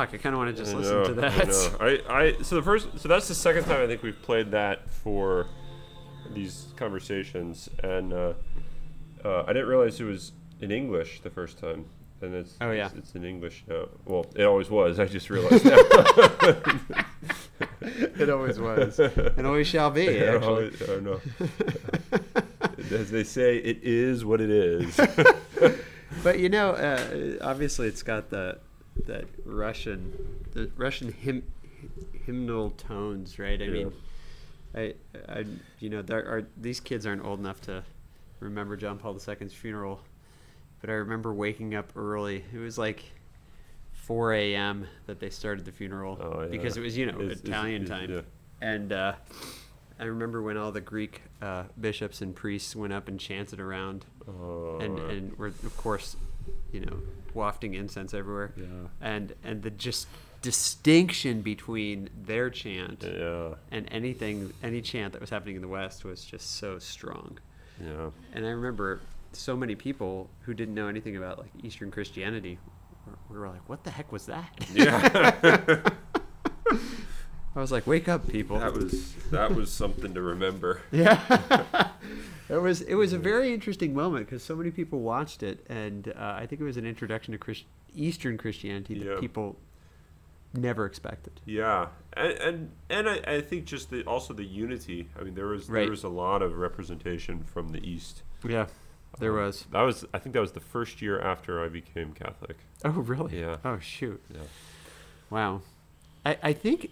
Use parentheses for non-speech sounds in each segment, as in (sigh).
to talk. I kind of want to just I listen know, to that. I. I, I so the first so that's the second time I think we've played that for these conversations, and uh, uh, I didn't realize it was in English the first time, and it's Oh, yeah. it's, it's in English now. Well, it always was. I just realized now. (laughs) it always was, and always shall be. (laughs) I Actually, always- I know. (laughs) As they say, it is what it is. but you know, uh, obviously, it's got the that Russian, the Russian hymn, hymnal tones, right? I Yeah. mean, I, I, you know, there are these kids aren't old enough to remember John Paul II's funeral, but I remember waking up early. It was like 4 a.m. that they started the funeral Oh, yeah. because it was you know It's- it's- Italian it's- time, yeah. and uh, I remember when all the Greek uh, bishops and priests went up and chanted around Oh, and and we're of course, you know, wafting incense everywhere. Yeah. And and the just distinction between their chant yeah, and anything any chant that was happening in the West was just so strong. yeah. And I remember so many people who didn't know anything about like Eastern Christianity were, were like, "What the heck was that?" Yeah. (laughs) I was like, "Wake up, people!" that was that was something to remember. (laughs) Yeah. It was it was a very interesting moment because so many people watched it, and uh, I think it was an introduction to Christ- Eastern Christianity that Yeah. people never expected. Yeah, and and, and I, I think just the also the unity. I mean, there was Right. there was a lot of representation from the East. Yeah, there Um, was. That was I think that was the first year after I became Catholic. Oh, really? Yeah. Oh, shoot. Yeah. Wow. I, I think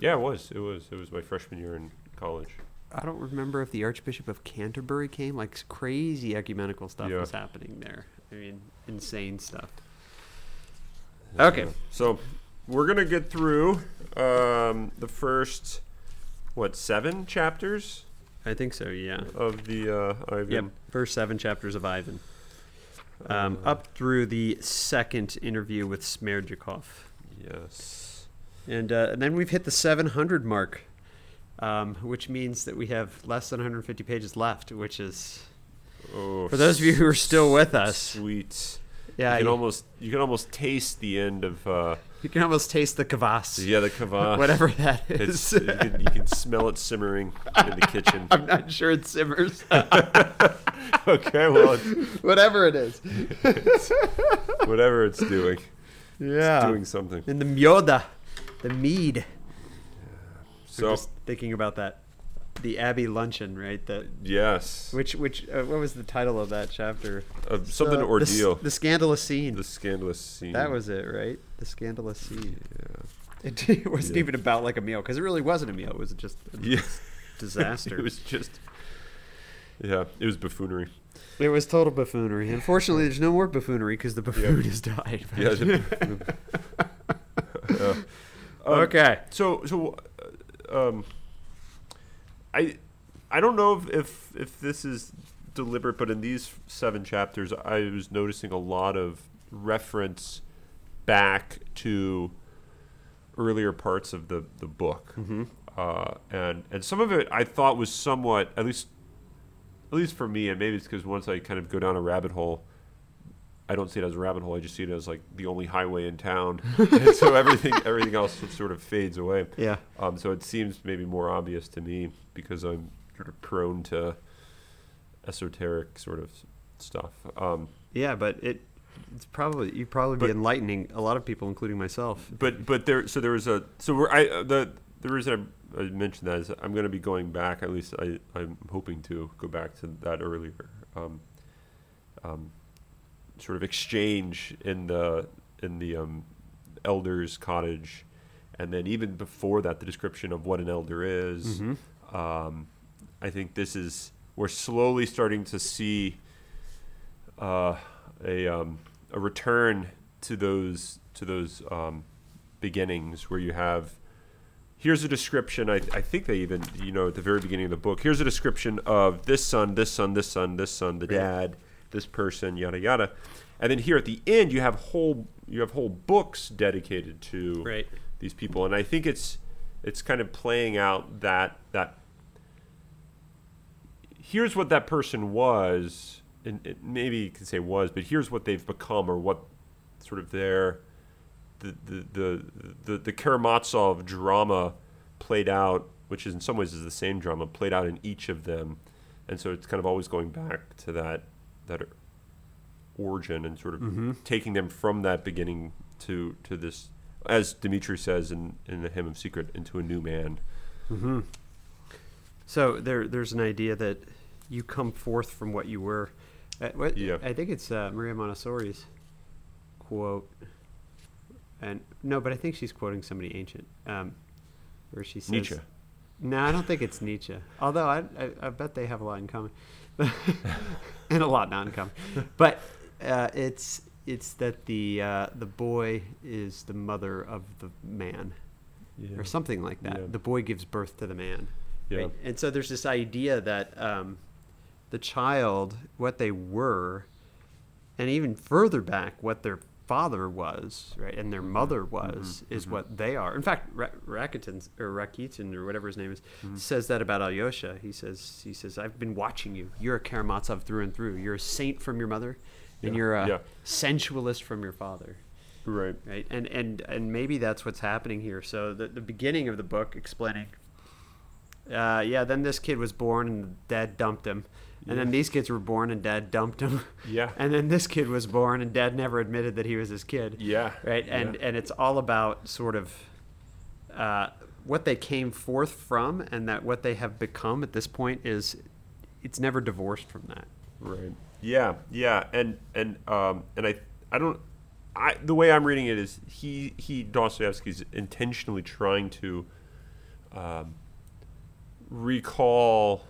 Yeah, it was. It was. It was my freshman year in college. I don't remember if the Archbishop of Canterbury came. Like crazy ecumenical stuff Yeah. was happening there. I mean, insane stuff. Okay. Yeah. So we're gonna get through um, the first what seven chapters I think so. Yeah. of the uh, Ivan. Yep. First seven chapters of Ivan. Um, Uh, up through the second interview with Smerdyakov. Yes. And, uh, and then we've hit the 700 mark, um, which means that we have less than 150 pages left, which is, Oh, for those of you who are still with us, sweet. yeah, you can you, almost you can almost taste the end of uh, you can almost taste the kvass, yeah the kvass. (laughs) whatever that It's, you, can, you can smell it simmering in the kitchen. (laughs) I'm not sure it simmers. (laughs) okay, well, it's, whatever it is. whatever it's doing, Yeah. it's doing something. In the myoda, the mead. So just thinking about that. The Abbey luncheon, right? That yes, which which uh, what was the title of that chapter? uh, something The- the ordeal. The, scandalous scene. The scandalous scene. that was it, right? The scandalous scene. yeah. It, it wasn't Yeah. even about like a meal because it really wasn't a meal. It was just a Yeah. disaster. (laughs) it was just. Yeah, it was buffoonery. It was total buffoonery. Unfortunately, there's no more buffoonery because the buffoon has died. Yeah. the- (laughs) yeah. (laughs) Um, okay. So so, uh, um, I I don't know if, if if this is deliberate, but in these seven chapters, I was noticing a lot of reference back to earlier parts of the the book, Mm-hmm. uh, and and some of it I thought was somewhat at least at least for me, and maybe it's because once I kind of go down a rabbit hole. I don't see it as a rabbit hole. I just see it as like the only highway in town, (laughs) and so everything everything else sort of fades away. Yeah. Um, so it seems maybe more obvious to me because I'm sort of prone to esoteric sort of stuff. Um, Yeah, but it it's probably you'd probably be But- enlightening a lot of people, including myself. but but there so there was a so we're I uh, the the reason I, I mentioned that is I'm going to be going back at least I I'm hoping to go back to that earlier um, um, sort of exchange in the in the um, elder's cottage. And then even before that the description of what an elder is. Um, I think this is we're slowly starting to see uh, a um, a return to those to those um, beginnings where you have here's a description I, I think they even you know at the very beginning of the book here's a description of this son this son this son this son the dad this person yada yada. And then here at the end you have whole you have whole books dedicated to Right. these people. And I think it's it's kind of playing out that that here's what that person was and it, maybe you could say was but here's what they've become or what sort of their the the the the, the Karamazov drama played out, which is in some ways is the same drama played out in each of them, and so it's kind of always going back to that that origin and sort of Mm-hmm. taking them from that beginning to to this, as Dimitri says in in the Hymn of Secret, into a new man. Mm-hmm. So there, there's an idea that you come forth from what you were. Uh, what, Yeah. I think it's uh, Maria Montessori's quote, and no, but I think she's quoting somebody ancient, um, where she says, Nietzsche. No, I don't think it's Nietzsche. Although I, I, I bet they have a lot in common, (laughs) and a lot not in common. But uh, it's it's that the uh, the boy is the mother of the man Yeah. or something like that. Yeah. The boy gives birth to the man. Yeah. Right? And so there's this idea that um, the child, what they were, and even further back, what their father was, right, and their mm-hmm. mother was, mm-hmm. is mm-hmm. what they are. In fact, Ra- Rakitin or Rakitin or whatever his name is, says that about Alyosha. He says, he says, I've been watching you. You're a Karamazov through and through. You're a saint from your mother, and Yeah. you're a Yeah. sensualist from your father Right. right and and and maybe that's what's happening here so the, the beginning of the book explaining uh, yeah then this kid was born and dad dumped him and then these kids were born and dad dumped him Yeah. (laughs) and then this kid was born and dad never admitted that he was his kid Yeah. right and Yeah. and it's all about sort of uh, what they came forth from and that what they have become at this point is it's never divorced from that Right. Yeah, yeah, and and um and I I don't I the way I'm reading it is he he Dostoevsky's intentionally trying to um, recall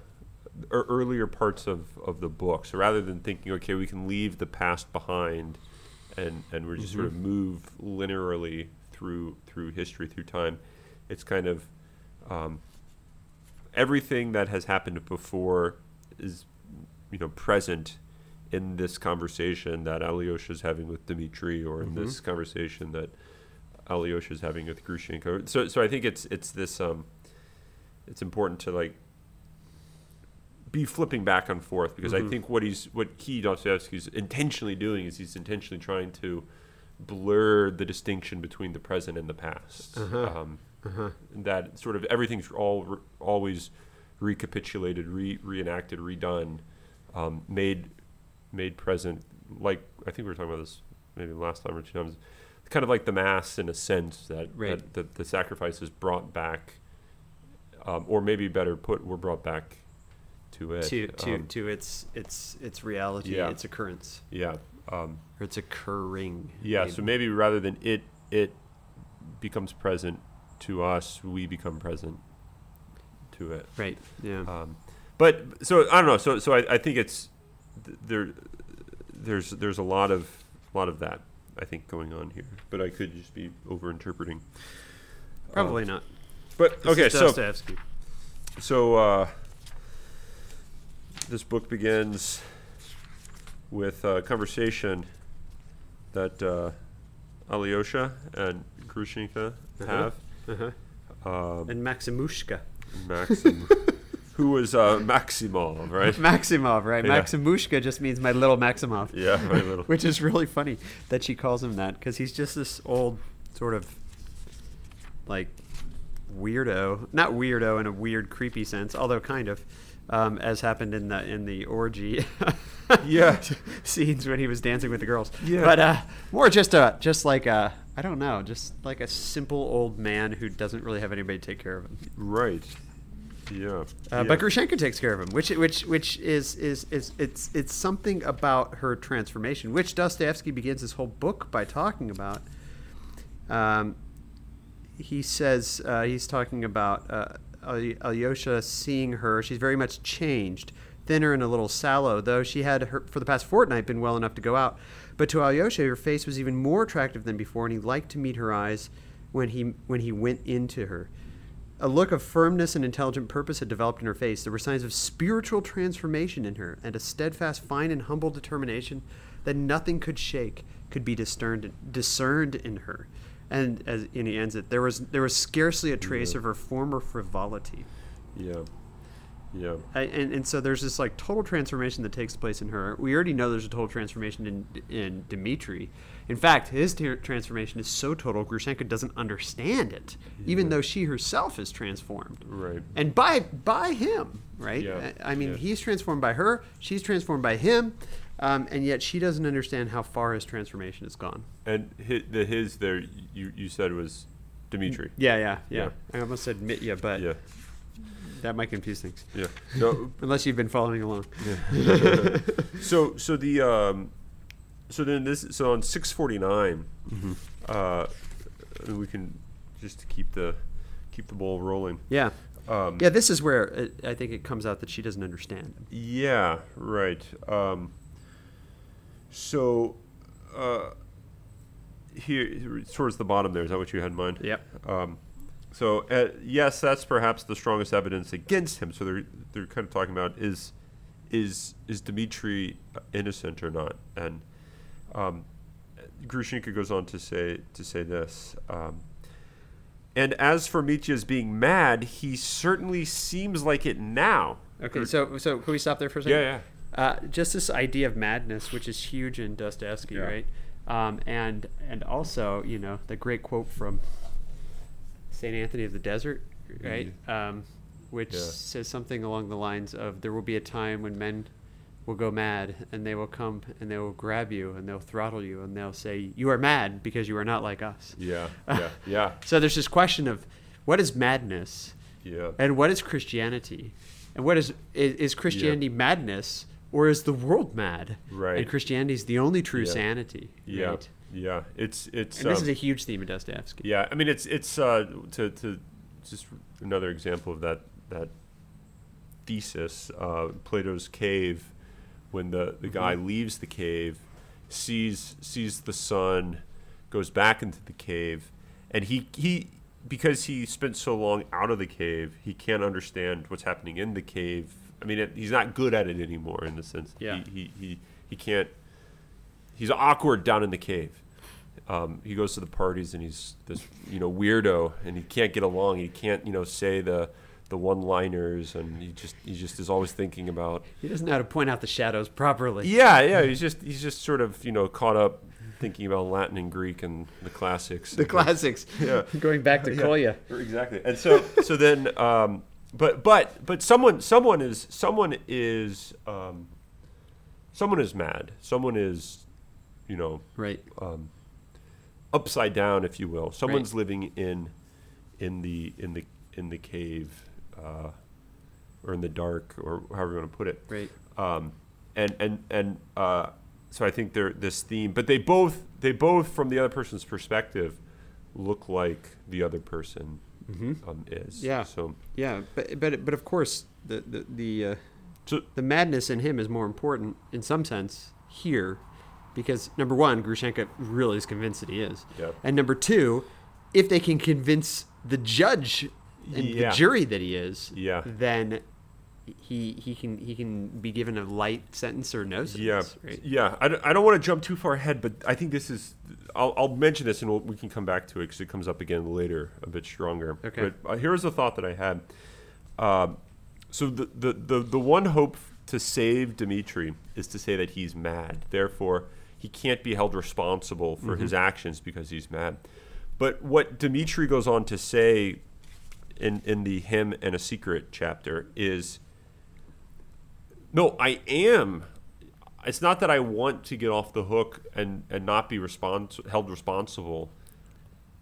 earlier parts of, of the book. So rather than thinking, okay, we can leave the past behind, and and we're just sort of move linearly through through history through time, it's kind of um, everything that has happened before is you know present in this conversation that Alyosha is having with Dmitri, or in this conversation that Alyosha is having with Grushenka. So, so I think it's it's this um, it's important to like be flipping back and forth because I think what he's what he Dostoevsky's intentionally doing is he's intentionally trying to blur the distinction between the present and the past. Um, That sort of everything's all always recapitulated, re- reenacted, redone, um, made made present. Like I think we were talking about this maybe last time or two times. Kind of like the mass in a sense that Right. that, that the sacrifice is brought back, um, or maybe better put, were brought back to it. to to Um, to its its its reality yeah. its occurrence yeah. Um, or it's occurring yeah. So maybe rather than it it becomes present to us, we become present to it. right yeah Um, but so I don't know. So so I, I think it's there. There's there's a lot of a lot of that I think going on here. But I could just be over interpreting. probably not But This okay, so so uh, this book begins with a conversation that uh, Alyosha and Grushenka have. uh-huh. Um, and Maximushka Maxim, (laughs) who was uh, Maximov, right? Maximov right Yeah. Maximushka just means my little Maximov Yeah, my little. (laughs) which is really funny that she calls him that because he's just this old sort of like weirdo not weirdo in a weird creepy sense although kind of um, as happened in the in the orgy (laughs) Yeah. (laughs) scenes when he was dancing with the girls Yeah. but uh, more just a just like a I don't know just like a simple old man who doesn't really have anybody to take care of him Right. Yeah. uh, yeah. But Grushenka takes care of him, which which which is is is it's it's something about her transformation, which Dostoevsky begins his whole book by talking about. Um, he says uh, he's talking about uh, Alyosha seeing her. She's very much changed, thinner and a little sallow, though she had her, for the past fortnight been well enough to go out. But to Alyosha, her face was even more attractive than before, and he liked to meet her eyes when he when he went into her. A look of firmness and intelligent purpose had developed in her face. There were signs of spiritual transformation in her, and a steadfast, fine, and humble determination that nothing could shake could be discerned discerned in her. And as and he ends it, there was there was scarcely a trace Yeah. of her former frivolity. Yeah. Yeah. I, and, and so there's this like total transformation that takes place in her. We already know there's a total transformation in in Dmitri. In fact, his ter- transformation is so total, Grushenka doesn't understand it, even though she herself is transformed. Right. And by by him, right? Yeah. I I mean, Yeah. he's transformed by her. She's transformed by him, um, and yet she doesn't understand how far his transformation has gone. And his, the his there you you said was Dimitri. Yeah, yeah, yeah. Yeah. I almost said Mitya, but Yeah. that might confuse things. Yeah. (laughs) No. Unless you've been following along. Yeah. (laughs) so so the um, so then this so on six forty nine, uh, we can just keep the keep the ball rolling. Yeah. Um, Yeah, this is where it, I think it comes out that she doesn't understand. Yeah, right. Um, so, uh, here towards the bottom there, is that what you had in mind? Yep. Um, so uh, yes, that's perhaps the strongest evidence against him. So they're they're kind of talking about is is is Dmitri innocent or not? And um, Grushenka goes on to say to say this. Um, and as for Mitya's being mad, he certainly seems like it now. Okay, so so can we stop there for a second? Yeah, Uh, just this idea of madness, which is huge in Dostoevsky, Yeah. right? Um, and and also, you know, the great quote from Saint Anthony of the Desert, right? Um, which Yeah. says something along the lines of, "There will be a time when men will go mad, and they will come and they will grab you and they'll throttle you and they'll say you are mad because you are not like us." Yeah, (laughs) yeah, yeah, So there's this question of what is madness yeah. and what is Christianity? And what is is, is Christianity madness or is the world mad? Right. And Christianity is the only true Yeah. sanity. Yeah, Right? yeah. It's it's. And this um, is a huge theme of Dostoevsky. yeah, I mean, it's it's uh, to to just another example of that that thesis. Uh, Plato's cave, when the the guy Mm-hmm. leaves the cave, sees sees the sun, goes back into the cave, and he he because he spent so long out of the cave, he can't understand what's happening in the cave. I mean, it, he's not good at it anymore in the sense. Yeah. He, he, he, he can't. He's awkward down in the cave. Um, he goes to the parties and he's this you know weirdo and he can't get along. He can't you know say the the one liners and he just he just is always thinking about He doesn't know how to point out the shadows properly. yeah yeah he's (laughs) just he's just sort of you know caught up thinking about Latin and Greek and the classics. The classics. Yeah. (laughs) Going back to Kolya. Exactly. And so so then um, but but but someone someone is someone is um, someone is mad. Someone is you know Right. um, upside down, if you will. Someone's living in in the in the in the cave uh, or in the dark or however you want to put it. Right. Um, and and and uh, so I think they're this theme, but they both they both from the other person's perspective look like the other person um, is. Mm-hmm. Yeah. So Yeah, but but but of course the the the, uh, so the madness in him is more important in some sense here because number one, Grushenka really is convinced that he is, Yep. and number two, if they can convince the judge and Yeah. the jury that he is, Yeah. then he he can he can be given a light sentence or no Yeah, sentence. Right? yeah. I don't, I don't want to jump too far ahead, but I think this is. I'll, I'll mention this and we'll, we can come back to it because it comes up again later, a bit stronger. Okay. But uh, here's a thought that I had. Um, so the, the the the one hope to save Dimitri is to say that he's mad. Therefore, he can't be held responsible for his actions because he's mad. But what Dimitri goes on to say in in the hymn and a secret chapter is no, I am. It's not that I want to get off the hook and, and not be respons- held responsible.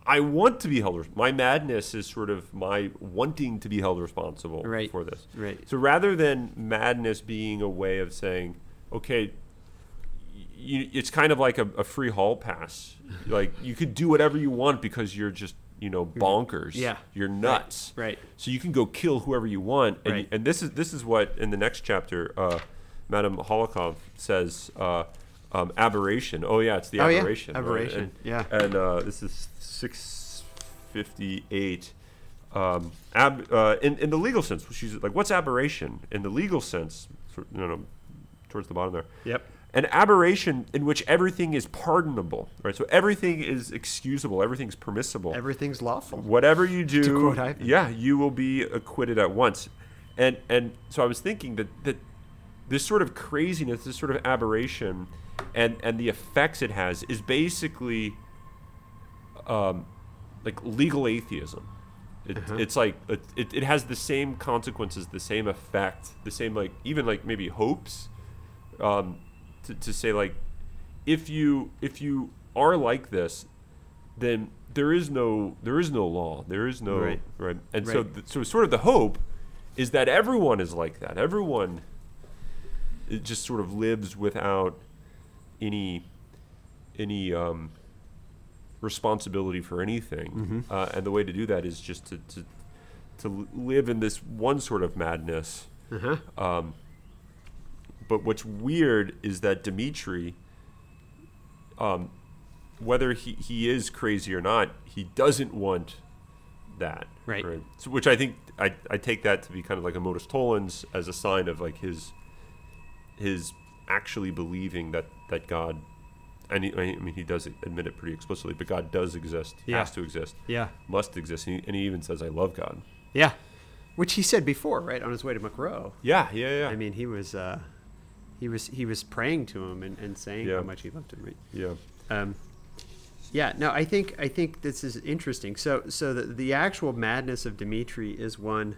I want to be held. Res- my madness is sort of my wanting to be held responsible Right. for this. Right. So rather than madness being a way of saying, okay, you, it's kind of like a, a free hall pass. like you could do whatever you want because you're just you know bonkers. Yeah. You're nuts. Right. So you can go kill whoever you want, and, Right. and this is this is what in the next chapter, uh, Madame Hohlakov says uh, um, aberration. Oh yeah, it's the Oh, yeah. aberration. right? Aberration, And, yeah. And uh, this is six fifty eight. Um, ab, uh, in in the legal sense, she's like, what's aberration in the legal sense? No, no, towards the bottom there Yep. An aberration in which everything is pardonable, right? So everything is excusable, everything's permissible. Everything's lawful. Whatever you do, yeah, you will be acquitted at once. and and so I was thinking that that this sort of craziness, this sort of aberration, and and the effects it has is basically, um, like legal atheism. It, Uh-huh. It's like it, it, it has the same consequences, the same effect, the same like even like maybe hopes, um, to, to say like, if you if you are like this, then there is no there is no law, there is no Right. right, and so th- so sort of the hope is that everyone is like that. Everyone it just sort of lives without any any um, responsibility for anything, uh, and the way to do that is just to, to to live in this one sort of madness. Uh-huh. Um, but what's weird is that Dimitri, um, whether he, he is crazy or not, he doesn't want that. Right. So, which I think I, I take that to be kind of like a modus tollens as a sign of like his his actually believing that that God, and he, I mean he does admit it pretty explicitly, but God does exist, Yeah. has to exist, Yeah. must exist, and he, and he even says, "I love God." Yeah. Which he said before, right, on his way to Mokroe. Yeah, yeah, yeah. I mean, he was uh, he was he was praying to him and, and saying Yeah. how much he loved him, right? yeah, Um, yeah, no, I think I think this is interesting. So so the the actual madness of Dimitri is one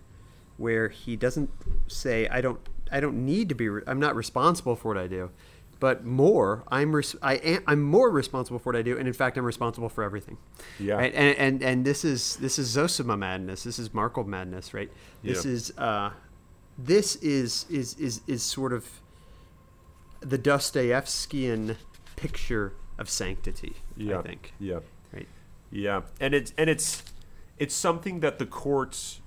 where he doesn't say I don't I don't need to be re- I'm not responsible for what I do, but more I'm res- I am I'm more responsible for what I do, and in fact I'm responsible for everything. Yeah. Right? And and and this is this is Zosima madness. This is Markel madness, right? This Yeah. is uh, this is is is is sort of the Dostoevskian picture of sanctity. yeah. I think. Yeah. Right. Yeah, and it's and it's it's something that the courts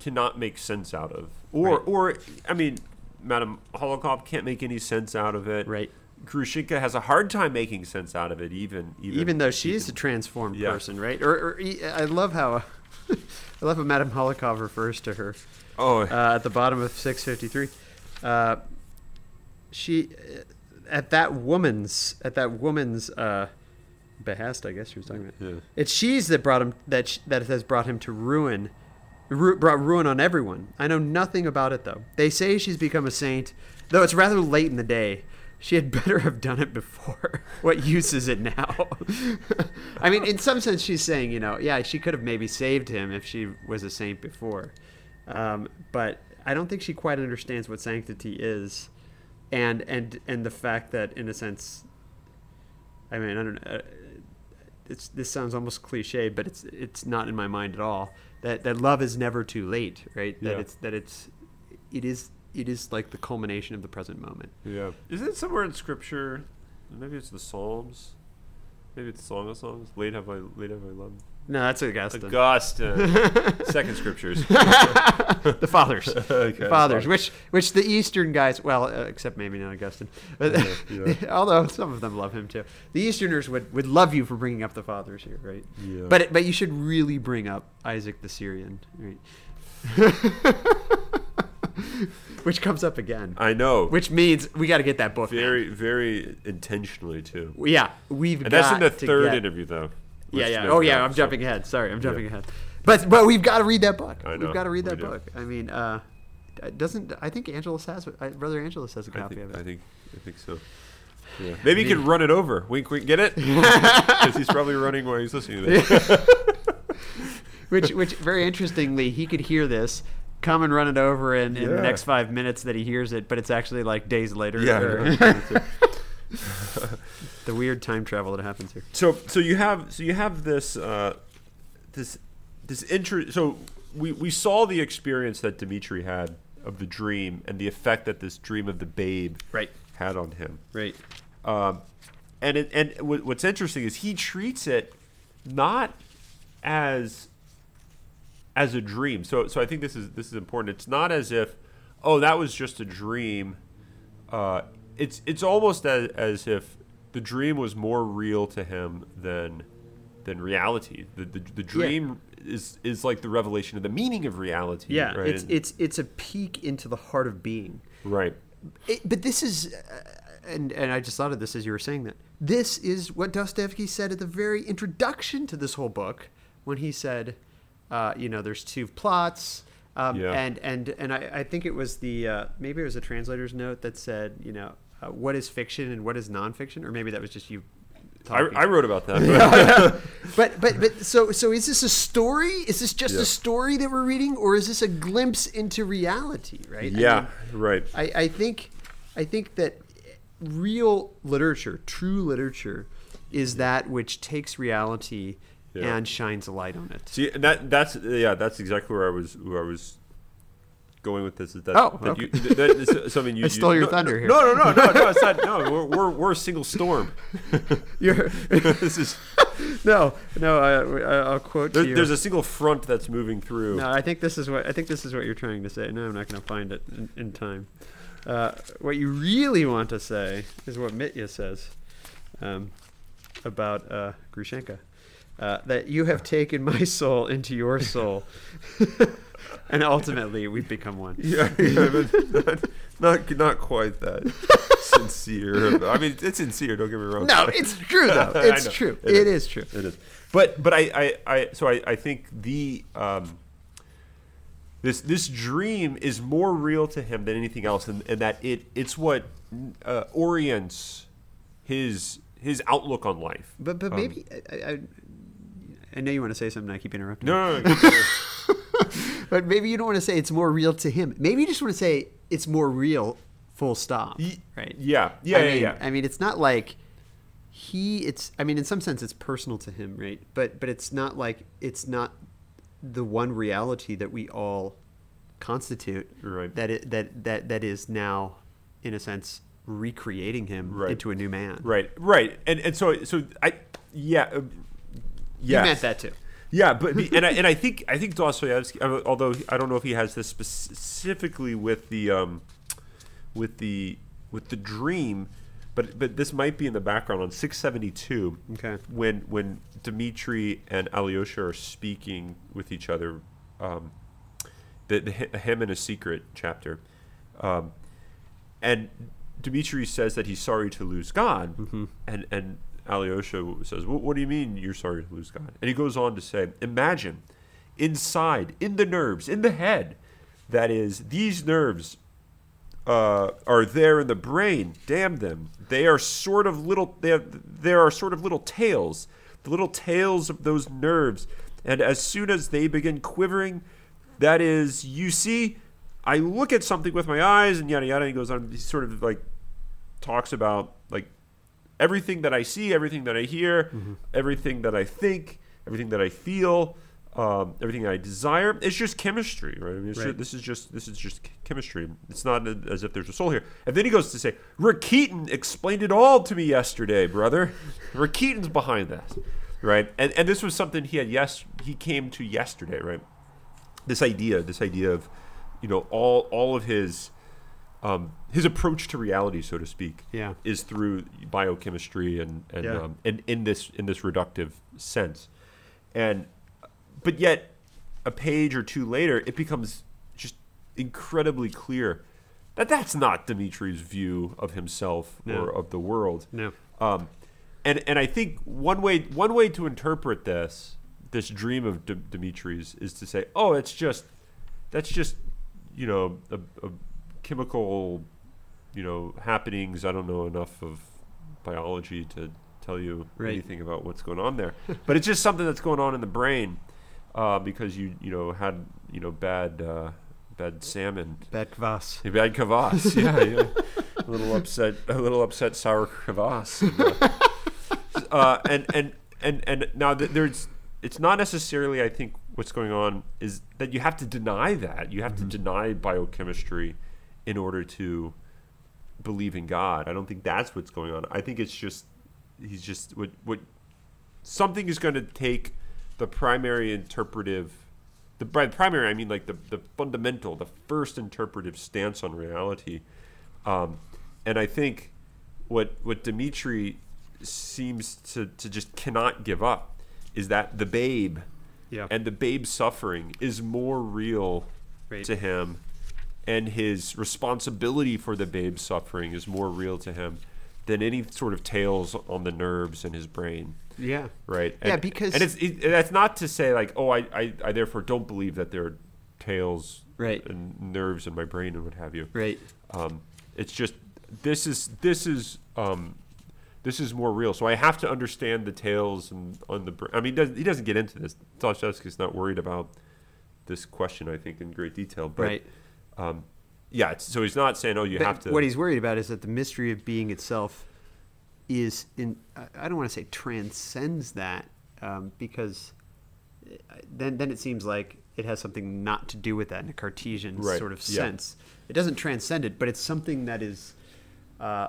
cannot make sense out of, or Right. or I mean, Madam Hohlakov can't make any sense out of it. Right. Grushenka has a hard time making sense out of it, even even, Even, though she is a transformed Yeah. person, right? Or, or I love how (laughs) I love how Madame Hohlakov refers to her oh uh, at the bottom of 653. Uh, she uh, at that woman's at that woman's uh, behest, I guess she was talking about. yeah. It's she's that brought him that sh- that has brought him to ruin, ru- brought ruin on everyone. I know nothing about it though. They say she's become a saint, though it's rather late in the day. She had better have done it before. (laughs) what use is it now? (laughs) I mean, in some sense, she's saying, you know, yeah, she could have maybe saved him if she was a saint before, um, but I don't think she quite understands what sanctity is, and and and the fact that, in a sense, I mean, I don't know. Uh, it's this sounds almost cliche, but it's it's not in my mind at all. That that love is never too late, right? That Yeah. it's that it's it is it is like the culmination of the present moment. Yeah. Isn't it somewhere in Scripture? Maybe it's the Psalms. Maybe it's Song of Songs. Late have I, late have I loved. No, that's Augustine. Augustine. (laughs) Second scriptures. (laughs) the fathers, (laughs) Okay, the fathers, sorry. which which the Eastern guys, well, uh, except maybe not Augustine, but Yeah, although some of them love him too. The Easterners would, would love you for bringing up the fathers here, right? Yeah. But but you should really bring up Isaac the Syrian, right? which comes up again, I know. which means we got to get that book. very, very intentionally too. yeah, we've And got that's in the third interview, though. Yeah, yeah. Oh, yeah. I'm so- jumping ahead. Sorry, I'm jumping Yeah. ahead. But but we've got to read that book. I know, We've got to read we that do. book. I mean, uh, doesn't I think Angelus has uh, brother Angelus has a copy think, of I it. think, I think so. Yeah. Maybe he could run it over. Wink, wink. Get it? (laughs) Because he's probably running while he's listening to this. (laughs) which which very interestingly, he could hear this. Come and run it over in, in the next five minutes that he hears it, but it's actually like days later. Yeah, or- I know. (laughs) the weird time travel that happens here. so so you have so you have this uh, this this interest. So we we saw the experience that Dimitri had of the dream and the effect that this dream of the babe Right. had on him. Right. Um, and it, and what- what's interesting is he treats it not as as a dream. So so I think this is this is important. It's not as if oh that was just a dream. Uh, it's it's almost as, as if the dream was more real to him than than reality. The the, the dream is is like the revelation of the meaning of reality. Yeah. right? It's it's it's a peek into the heart of being. right. It, but this is, uh, and and I just thought of this as you were saying that. This is what Dostoevsky said at the very introduction to this whole book when he said, uh, you know, there's two plots. Um, Yeah. And and and I, I think it was the uh, maybe it was a translator's note that said you know uh, what is fiction and what is nonfiction, or maybe that was just you. I, I wrote about that. (laughs) (laughs) but but but so so is this a story? Is this just Yeah. a story that we're reading, or is this a glimpse into reality? Right? I yeah, mean, right. I, I think I think that real literature, true literature, is that which takes reality Yeah. and shines a light on it. See, that that's yeah, that's exactly where I was where I was going with this. Is that, Oh, that okay. you, that, that is something (laughs) you I stole you, your no, thunder no, here. No, no, no, no, no. It's not. No, (laughs) we're we're, we're a single storm. (laughs) You're, this is no, no. I, I- I'll quote there, you. there's a single front that's moving through. No, I think this is what I think this is what you're trying to say. No, I'm not going to find it in, in time. Uh, what you really want to say is what Mitya says um, about uh, Grushenka. Uh, that you have taken my (laughs) soul into your soul, (laughs) and ultimately we've become one. Yeah, yeah but not, not not quite that (laughs) sincere. I mean, it's sincere. Don't get me wrong. No, it's true though. It's true. It it is. is. true. It is. But but I I, I so I, I think the um this this dream is more real to him than anything else, and, and that it it's what uh, orients his his outlook on life. But but Um, maybe I, I, I know you want to say something. I keep interrupting. No, no, no, no. (laughs) But maybe you don't want to say it's more real to him. Maybe you just want to say it's more real. Full stop. Ye- Right. yeah, yeah, I yeah, mean, yeah. I mean, it's not like he. It's. I mean, in some sense, it's personal to him, right? But but it's not like it's not the one reality that we all constitute. Right. That it that that that is now, in a sense, recreating him Right. into a new man. right, right, and and so so I yeah. Uh, You meant that too. Yeah, but and I, (laughs) and I think I think Dostoevsky, although I don't know if he has this specifically with the um, with the with the dream, but but this might be in the background on 672. Okay. When when Dmitri and Alyosha are speaking with each other, um, the, the hymn in a secret chapter, um, and Dmitri says that he's sorry to lose God, and and Alyosha says, "What what do you mean you're sorry to lose God?" And he goes on to say, "Imagine, inside, in the nerves, in the head, that is, these nerves uh, are there in the brain. Damn them! They are sort of little. They have, there are sort of little tails, the little tails of those nerves. And as soon as they begin quivering, that is, you see, I look at something with my eyes, and yada yada. He goes on. He sort of like talks about like everything that I see, everything that I hear, everything that I think, everything that I feel, um, everything I desire. It's just chemistry, right? I mean, it's Right. ju- this is just this is just chemistry. It's not a- as if there's a soul here. And then he goes to say, Rakitin explained it all to me yesterday, brother. (laughs) Rakitin's behind this, right? And and this was something he had yes he came to yesterday, right? This idea, this idea of, you know, all all of his um, his approach to reality, so to speak, Yeah. is through biochemistry and and, Yeah. um, and in this in this reductive sense, and but yet a page or two later, it becomes just incredibly clear that that's not Dimitri's view of himself No. or of the world. No. Um, and and I think one way one way to interpret this this dream of D- Dimitri's is to say, oh, it's just that's just you know a, a chemical you know happenings. I don't know enough of biology to tell you Right. anything about what's going on there, (laughs) but it's just something that's going on in the brain uh, because you you know had you know bad uh, bad salmon Bad kvass. a bad kvass, (laughs) yeah, yeah. a little upset, a little upset sour kvass. (laughs) And, uh, uh, and and and and now th- there's, it's not necessarily. I think what's going on is that you have to deny that. You have to deny biochemistry in order to believe in God. I don't think that's what's going on. I think it's just he's just what what something is going to take the primary interpretive the by primary I mean like the, the fundamental, the first interpretive stance on reality. Um, and I think what what Dimitri seems to, to just cannot give up is that the babe Yeah. and the babe's suffering is more real Right. to him and his responsibility for the babe's suffering is more real to him than any sort of tales on the nerves in his brain yeah. right? Yeah, And- because- and it's it, that's not to say like, oh, I, I, I therefore don't believe that there are tales Right. and nerves in my brain and what have you. Right. Um, it's just this is this is um, this is more real. So I have to understand the tales and on the. br- I mean, he doesn't, he doesn't get into this. Dostoevsky's not worried about this question. I think in great detail, but right. Um, yeah. It's, so he's not saying, "Oh, you But have to." What he's worried about is that the mystery of being itself is in. I- don't want to say transcends that um, because uh, then then it seems like it has something not to do with that in a Cartesian Right, sort of yeah. sense. It doesn't transcend it, but it's something that is. Uh,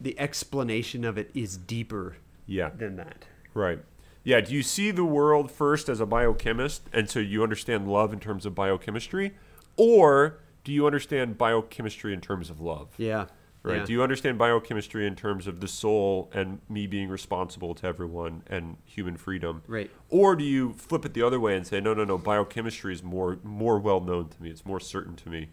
the explanation of it is deeper yeah. than that. Right. Yeah. Do you see the world first as a biochemist, and so you understand love in terms of biochemistry, or do you understand biochemistry in terms of love? Yeah. Right. Yeah. Do you understand biochemistry in terms of the soul and me being responsible to everyone and human freedom? Right. Or do you flip it the other way and say, no, no, no, biochemistry is more more well known to me. It's more certain to me.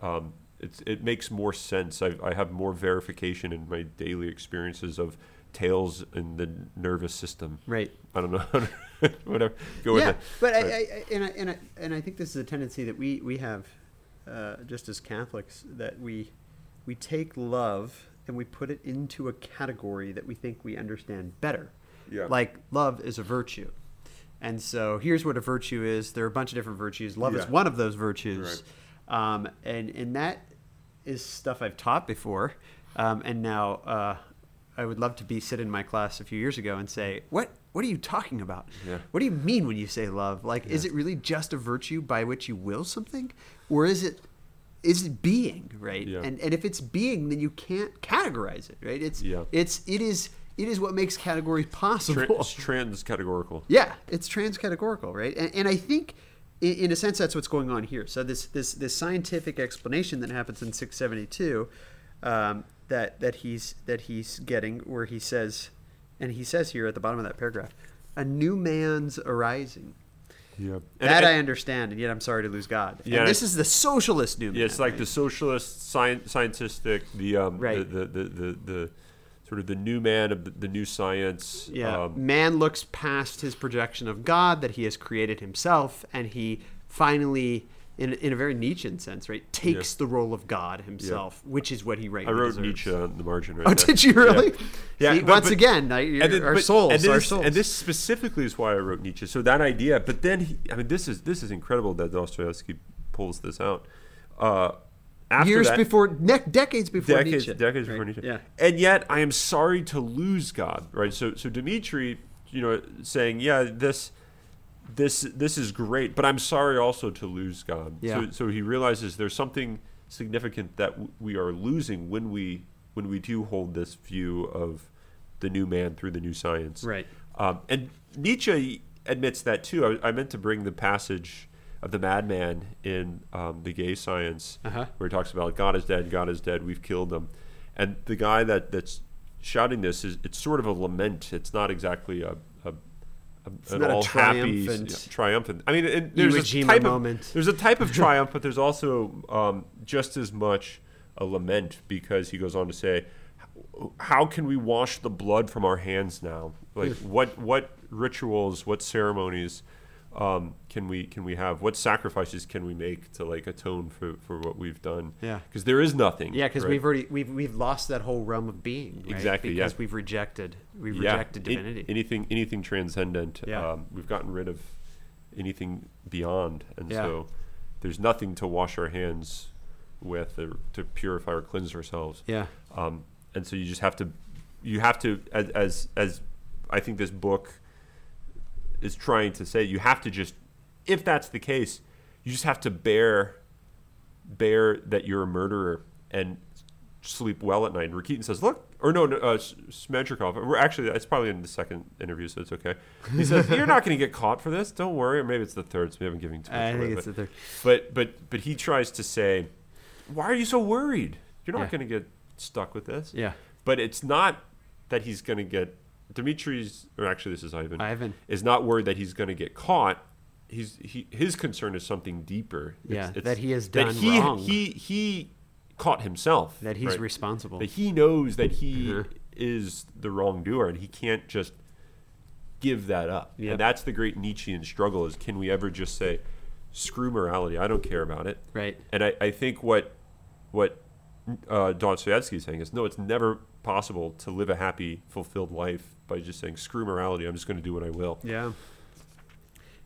Um, it's, it makes more sense. I, I have more verification in my daily experiences of tales in the nervous system. Right. I don't know. (laughs) Whatever. Go with yeah, it. but I, Right. I, I, and I and I and I think this is a tendency that we we have, uh, just as Catholics, that we we take love and we put it into a category that we think we understand better. Yeah. Like love is a virtue, and so here's what a virtue is. There are a bunch of different virtues. Love is one of those virtues, um, and and that is stuff I've taught before, um, and now. Uh, I would love to be sit in my class a few years ago and say, "What? What are you talking about? Yeah. What do you mean when you say love? Like, is it really just a virtue by which you will something, or is it is it being right? Yeah. And and if it's being, then you can't categorize it, right? It's Yeah. it's it is it is what makes categories possible. Tra- it's trans categorical. (laughs) Yeah, it's transcategorical, right? And, and I think, in, in a sense, that's what's going on here. So this this this scientific explanation that happens in 672, um, that that he's that he's getting, where he says, and he says here at the bottom of that paragraph, a new man's arising. Yeah. that I understand, and yet I'm sorry to lose God. Yeah, and this is the socialist new man. Yeah, it's like right? the socialist, science, scientistic, the um, Right. the, the, the, the, the sort of the new man of the, the new science. Yeah. Um, Man looks past his projection of God that he has created himself, and he finally, in, in a very Nietzschean sense, right, takes the role of God himself, which is what he rightly I wrote deserves. Nietzsche on the margin right Oh, there. did you really? Yeah. See, but- once but- again, I, and then- our but- souls, and this, our souls. And this specifically is why I wrote Nietzsche. So that idea, but then he, I mean, this is this is incredible that Dostoevsky pulls this out. Uh, after years that, before, ne- decades before decades, Nietzsche. decades right? before Nietzsche. Yeah. And yet, I am sorry to lose God. Right. So, so Dimitri, you know, saying, yeah, this, this, this is great, but I'm sorry also to lose God. Yeah. So, so he realizes there's something significant that w- we are losing when we when we do hold this view of the new man through the new science. Right. Um, and Nietzsche admits that too. I, I meant to bring the passage of the madman in um, the gay science, Uh-huh. where he talks about God is dead, God is dead, we've killed them, and the guy that that's shouting this is it's sort of a lament. It's not exactly a, a, a an all happy triumphant-. I mean, and there's Iwo a type moment. of there's a type of (laughs) triumph, but there's also um, just as much a lament because he goes on to say, "How can we wash the blood from our hands now? Like what what rituals, what ceremonies um, can we can we have? What sacrifices can we make to like atone for, for what we've done? Yeah. because there is nothing. Yeah, because right? we've already we've we've lost that whole realm of being. Right? Exactly, yeah. Because we've rejected we've Yeah, rejected divinity. anything anything transcendent. Yeah. Um, we've gotten rid of anything beyond, and Yeah. so there's nothing to wash our hands with or to purify or cleanse ourselves. yeah. Um, and so you just have to, you have to, as, as as I think this book is trying to say, you have to just, if that's the case, you just have to bear, bear that you're a murderer and sleep well at night. And Rakitin says, look, or no, no uh, we're actually, it's probably in the second interview, so it's okay. He says, you're not going to get caught for this. Don't worry. Or maybe it's the third, so we haven't given too much I away, think it's but- the third. but but but he tries to say, why are you so worried? You're not Yeah. going to get stuck with this. Yeah. But it's not that he's going to get Dimitri's, or actually this is Ivan, Ivan. is not worried that he's going to get caught. He's he his concern is something deeper. Yeah, that he has that done he, wrong. He he caught himself. That he's right? responsible. That he knows that he Mhm. is the wrongdoer, and he can't just give that up. Yep. And that's the great Nietzschean struggle: is can we ever just say, screw morality. I don't care about it. Right. And I, I think what what uh, Dostoevsky is saying is no, it's never possible to live a happy, fulfilled life by just saying screw morality. I'm just going to do what I will. Yeah.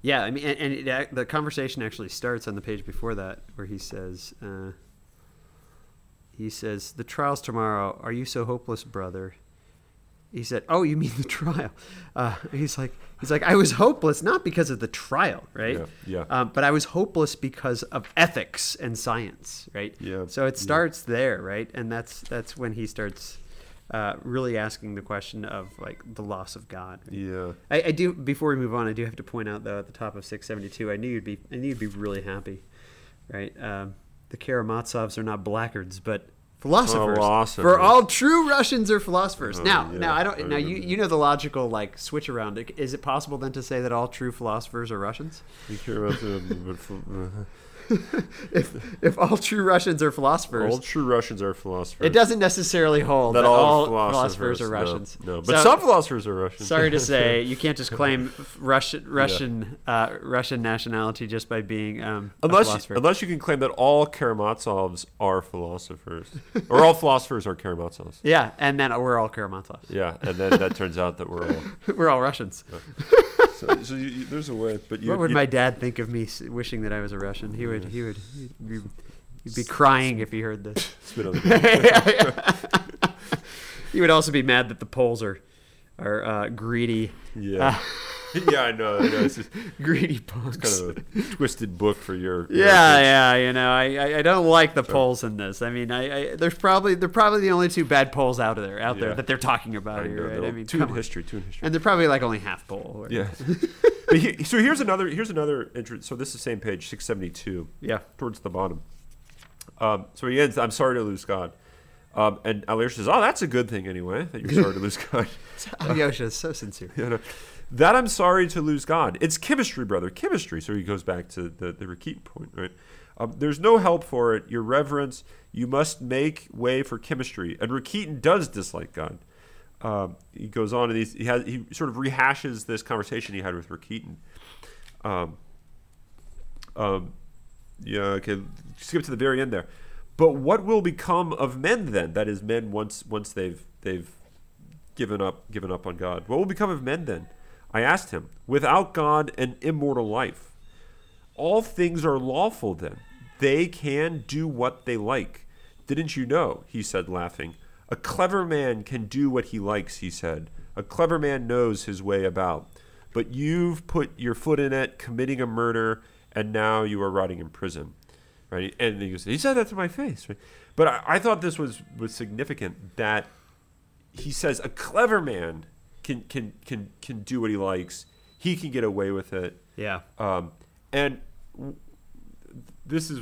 Yeah, I mean, and, and it, the conversation actually starts on the page before that, where he says, uh, he says, "The trial's tomorrow. Are you so hopeless, brother?" He said, "Oh, you mean the (laughs) trial?" Uh, he's like, he's like, I was hopeless not because of the trial, right? Yeah, yeah. Um, but I was hopeless because of ethics and science, right? Yeah, So it yeah. starts there, right? And that's that's when he starts uh, really asking the question of like the loss of God. right? Yeah. I, I do. Before we move on, I do have to point out though at the top of 672, I knew you'd be. I knew you'd be really happy, right? Um, the Karamazovs are not blackguards, but philosophers. Philosophers. For all true Russians are philosophers. Oh, now, yeah, now I don't. Now you you know the logical like switch around. Is it possible then to say that all true philosophers are Russians? You care about the, but for- (laughs) (laughs) if if all true Russians are philosophers, all true Russians are philosophers. it doesn't necessarily hold that, That all, all philosophers, philosophers are Russians. No, but So- some philosophers are Russian. Sorry to say, (laughs) you can't just claim Russian Russian uh, Russian nationality just by being um, a Unless philosopher. you, unless you can claim that all Karamazovs are philosophers, or all philosophers are Karamazovs. yeah, and then we're all Karamazovs. Yeah, and then that turns out that we're all. (laughs) we're all Russians. So, so you, you, there's a way, but you. what would my dad think of me wishing that I was a Russian? He would. He would. He'd be, he'd be crying if he heard this. spit on the- (laughs) he would also be mad that the Poles are are uh, greedy, Yeah, (laughs) yeah, I know. I know. It's just (laughs) greedy punks. kind of a twisted book for your. (laughs) Yeah, yeah, you know, I, I, don't like the Poles in this. I mean, I, I there's probably they're probably the only two bad Poles out of there out there that they're talking about I here, know, right? I mean, two in history, two in history. and they're probably like only half Pole. right? Yeah. but he, so here's another. Here's another interest. So this is the same page, six seventy two. yeah, towards the bottom. Um, so he ends, I'm sorry to lose God. Um, and Alyosha says, Oh, that's a good thing anyway, that you're sorry to lose God. Alyosha is so sincere. You know, that I'm sorry to lose God. It's chemistry, brother, chemistry. So he goes back to the, the Rakit point, right? Um, there's no help for it. Your reverence, you must make way for chemistry. And Rakitin does dislike God. Um, he goes on and he has he sort of rehashes this conversation he had with Rakitin. Um, um, yeah, okay. Skip to the very end there. But what will become of men then? That is, men once once they've they've given up given up on God. What will become of men then? I asked him. Without God, an immortal life. All things are lawful then. They can do what they like. Didn't you know? He said, laughing. A clever man can do what he likes, he said. A clever man knows his way about. But you've put your foot in it, committing a murder, and now you are rotting in prison. Right? And he goes, he said that to my face. Right? But I, I thought this was, was significant that he says a clever man can can can can do what he likes. He can get away with it. Yeah, Um, and w- this is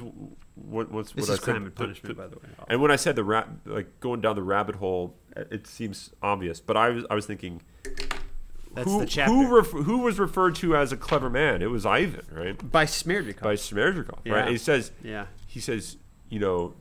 what what's this what is I said. crime and punishment, by the way. And when I said the rat, like going down the rabbit hole, it seems obvious. But I was I was thinking, That's who the chapter. who ref, who was referred to as a clever man? It was Ivan, right? by Smerdyakov. By Smerdyakov, Yeah. right? And he says yeah, he says, you know,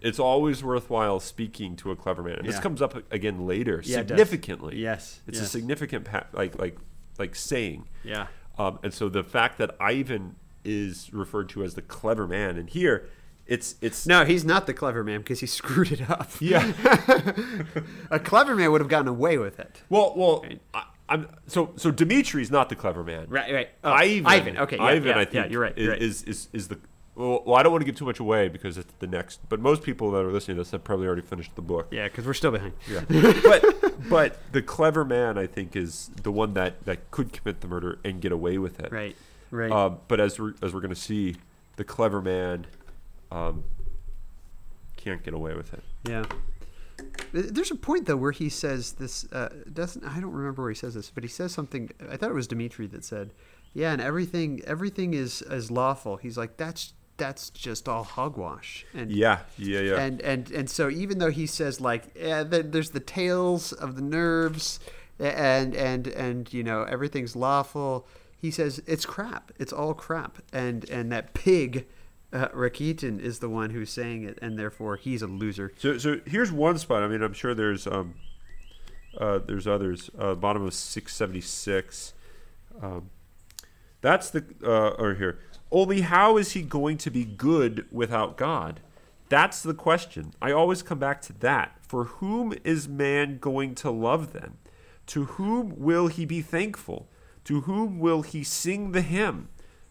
it's always worthwhile speaking to a clever man. And this comes up again later, Yeah, it significantly. yes, It's yes. a significant pa- like like like saying. yeah, Um, and so the fact that Ivan is referred to as the clever man, and here it's it's no, he's not the clever man because he (laughs) screwed it up. yeah. (laughs) a clever man would have gotten away with it. well, well, Right. I, I'm so so. Dimitri's not the clever man. Right, right. Oh, Ivan, Ivan. Okay, yeah, Ivan, yeah, I think yeah, you're right. You're right. is is is the well, well, I don't want to give too much away because it's the next. But most people that are listening to this have probably already finished the book. yeah, because we're still behind. Yeah. (laughs) but but the clever man, I think, is the one that that could commit the murder and get away with it. Right, right. Um, but as we're, as we're going to see, the clever man um, can't get away with it. Yeah. There's a point though where he says this uh, doesn't I don't remember where he says this, but he says something. I thought it was Dimitri that said, "Yeah, and everything everything is is lawful." He's like, "That's that's just all hogwash." And Yeah, yeah, yeah. and and and so even though he says like, yeah, there's the tails of the nerves, and and and you know everything's lawful. He says it's crap. It's all crap, and and that pig. Uh, Rakitin is the one who's saying it, and therefore he's a loser. so so here's one spot. I mean, I'm sure there's um, uh, there's others. Uh, bottom of 676. Um, that's the uh, or here. Only how is he going to be good without God? That's the question. I always come back to that. For whom is man going to love then? To whom will he be thankful? To whom will he sing the hymn?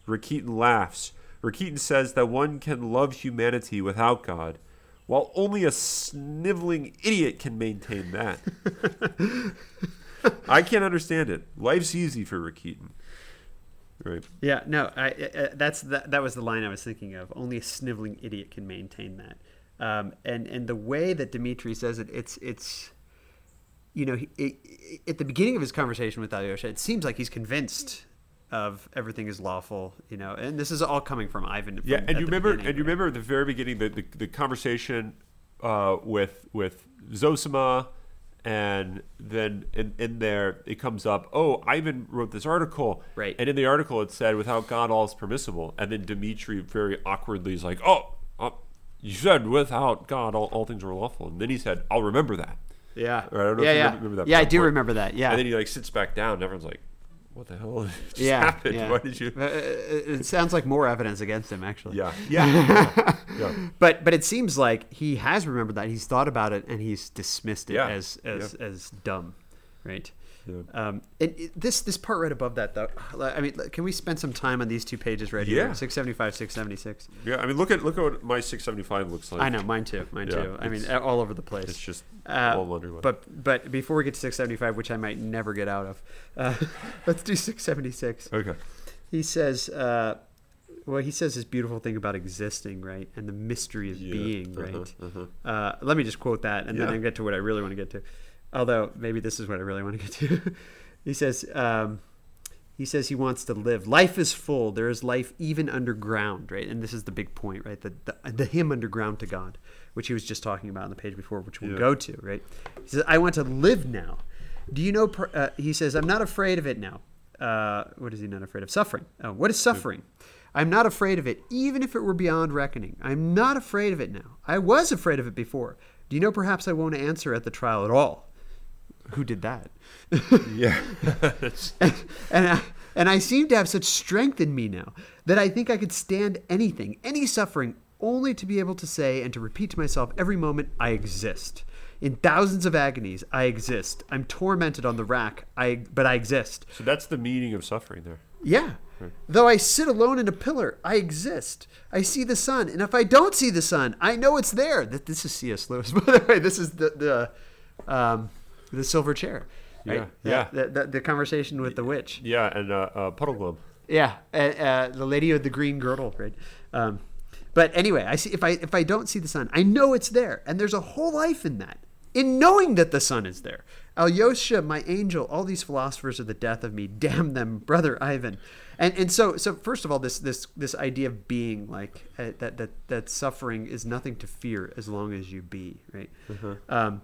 Rakitin laughs. Rakitin says that one can love humanity without God, while only a sniveling idiot can maintain that. (laughs) I can't understand it. Life's easy for Rakitin. Right. Yeah, no, I, I, that's that, that was the line I was thinking of. Only a sniveling idiot can maintain that. Um, and and the way that Dimitri says it, it's it's, you know, he, it, at the beginning of his conversation with Alyosha, it seems like he's convinced of everything is lawful, you know, and this is all coming from Ivan. From, Yeah, and you remember, and you remember at the very beginning the the, the conversation uh, with with Zosima, and then in, in there it comes up. Oh, Ivan wrote this article, Right. And in the article it said, "Without God, all is permissible." And then Dmitri very awkwardly is like, "Oh, uh, you said without God, all, all things are lawful." And then he said, "I'll remember that." Yeah, Or I don't know yeah, if you yeah, remember- yeah. I do remember that. Yeah, And then he like sits back down, and everyone's like, "What the hell (laughs) just yeah, happened? yeah. Why did you?" Uh, It it sounds like more evidence against him, actually. Yeah, (laughs) yeah, yeah. yeah. But but it seems like he has remembered that he's thought about it and he's dismissed it as as as dumb, right? Yeah. Um, and it, this this part right above that though, I mean, can we spend some time on these two pages right Yeah. here? Six seventy five, six seventy six. Yeah, I mean, look at look at what my 675 looks like. I know, mine too, mine Yeah, too. I mean, all over the place. It's just Uh, all underlined. But but before we get to 675, which I might never get out of, uh, (laughs) let's do 676. okay. He says, uh, well, he says this beautiful thing about existing, right, and the mystery of Yeah, being, uh-huh, right. uh-huh. Uh, let me just quote that, and Yeah. then I get to what I really want to get to. Although maybe this is what I really want to get to. (laughs) he says. Um, he says he wants to live. Life is full. There is life even underground, right? And this is the big point, right? The, the, the hymn underground to God, which he was just talking about on the page before, which we'll Yeah. go to, right? He says, I want to live now. Do you know, uh, he says, I'm not afraid of it now. Uh, what is he not afraid of? Suffering. Oh, what is suffering? I'm not afraid of it, even if it were beyond reckoning. I'm not afraid of it now. I was afraid of it before. Do you know perhaps I won't answer at the trial at all? Who did that? (laughs) Yeah. (laughs) and I, and I seem to have such strength in me now that I think I could stand anything, any suffering, only to be able to say and to repeat to myself every moment, I exist. In thousands of agonies, I exist. I'm tormented on the rack, I but I exist. so that's the meaning of suffering there. Yeah. Though I sit alone in a pillar, I exist. I see the sun, and if I don't see the sun, I know it's there. That this is C.S. Lewis, (laughs) by the way. This is the the um, the silver chair. right? Yeah, yeah. The, the, the conversation with the witch. Yeah, and uh, uh, puddle glove. Yeah, uh, uh, the lady with the green girdle, right? Um, but anyway, I see if I if I don't see the sun, I know it's there, and there's a whole life in that, in knowing that the sun is there. Alyosha, my angel, all these philosophers are the death of me. (laughs) Damn them, brother Ivan. And and so so first of all, this this this idea of being like uh, that that that suffering is nothing to fear as long as you be, right? Um,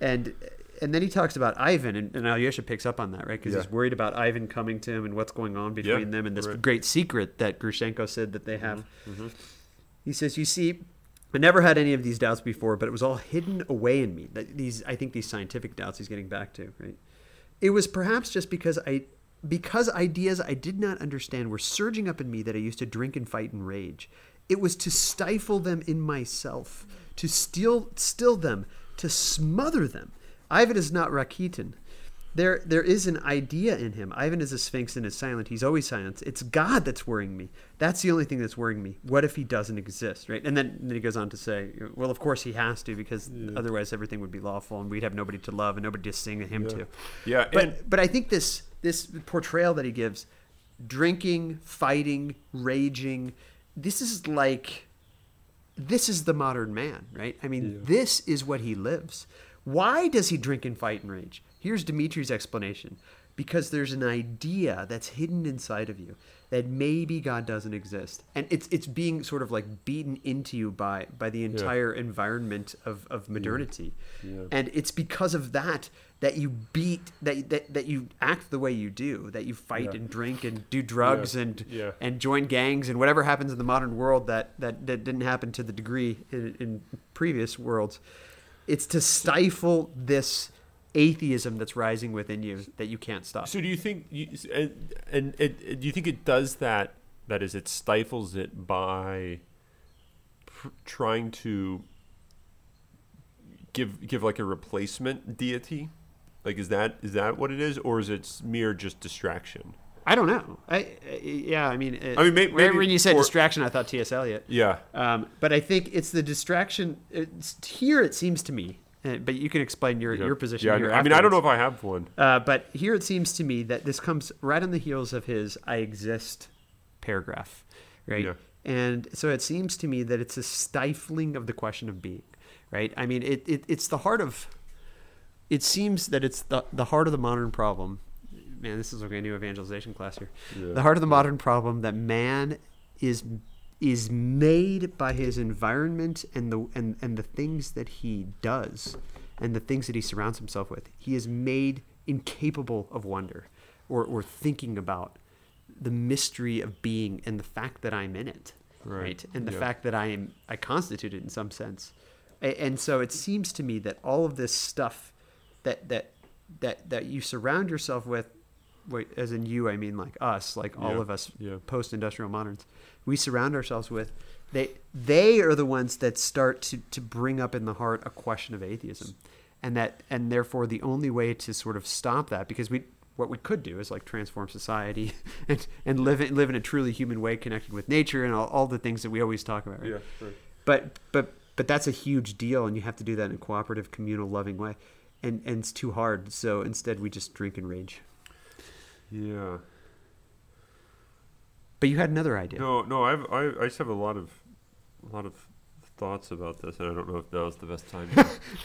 and and then he talks about Ivan, and, and Alyosha picks up on that, right? Because Yeah. he's worried about Ivan coming to him and what's going on between Yeah, them and this right. great secret that Grushenka said that they have. Mm-hmm, He says, "You see, I never had any of these doubts before, but it was all hidden away in me. That these, I think, these scientific doubts he's getting back to, right? It was perhaps just because I." Because ideas I did not understand were surging up in me that I used to drink and fight and rage. It was to stifle them in myself, to still still them, to smother them. Ivan is not Rakitin. There, there is an idea in him. Ivan is a sphinx and is silent. He's always silent. It's God that's worrying me. That's the only thing that's worrying me. What if he doesn't exist, right? And then, then he goes on to say, well, of course he has to because otherwise everything would be lawful and we'd have nobody to love and nobody to sing a hymn to. Yeah, But and but I think this this portrayal that he gives, drinking, fighting, raging, this is like this is the modern man, right? I mean, this is what he lives. Why does he drink and fight and rage? Here's Dimitri's explanation. Because there's an idea that's hidden inside of you that maybe God doesn't exist. And it's it's being sort of like beaten into you by by the entire environment of, of modernity. Yeah. And it's because of that that you beat that that, that you act the way you do, that you fight Yeah. and drink and do drugs Yeah. and Yeah. and join gangs and whatever happens in the modern world that that, that didn't happen to the degree in, in previous worlds. It's to stifle this atheism that's rising within you that you can't stop. so do you think? You, and, and, and do you think it does that that is, it stifles it by pr- trying to give give like a replacement deity. Like, is that is that what it is, or is it mere just distraction? I don't know. I, I yeah. I mean, it, I mean, may- maybe when you said for- distraction, I thought T.S. Eliot. Yeah, Um, but I think it's the distraction. It's, here, it seems to me. uh, But you can explain your, Yeah. your position. Yeah, I mean, I don't know if I have one. Uh, but here it seems to me that this comes right on the heels of his "I exist" paragraph, right? Yeah. And so it seems to me that it's a stifling of the question of being, right? I mean, it, it it's the heart of. It seems that it's the the heart of the modern problem. Man, this is like a new evangelization class here. Yeah. The heart of the modern problem that man is is made by his environment and the and, and the things that he does and the things that he surrounds himself with. He is made incapable of wonder or, or thinking about the mystery of being and the fact that I'm in it. Right. And the Yeah. fact that I am I constitute it in some sense. And so it seems to me that all of this stuff that that that that you surround yourself with wait, as in you I mean like us, like all Yeah. of us Yeah. post-industrial moderns we surround ourselves with they they are the ones that start to to bring up in the heart a question of atheism and that and therefore the only way to sort of stop that because we what we could do is like transform society (laughs) and and live in, live in a truly human way connected with nature and all, all the things that we always talk about right? Yeah, right. but but but that's a huge deal and you have to do that in a cooperative communal loving way and and it's too hard so instead we just drink and rage Yeah. but you had another idea No, no, I've, I, I just have a lot of, a lot of thoughts about this, and I don't know if now is the best time.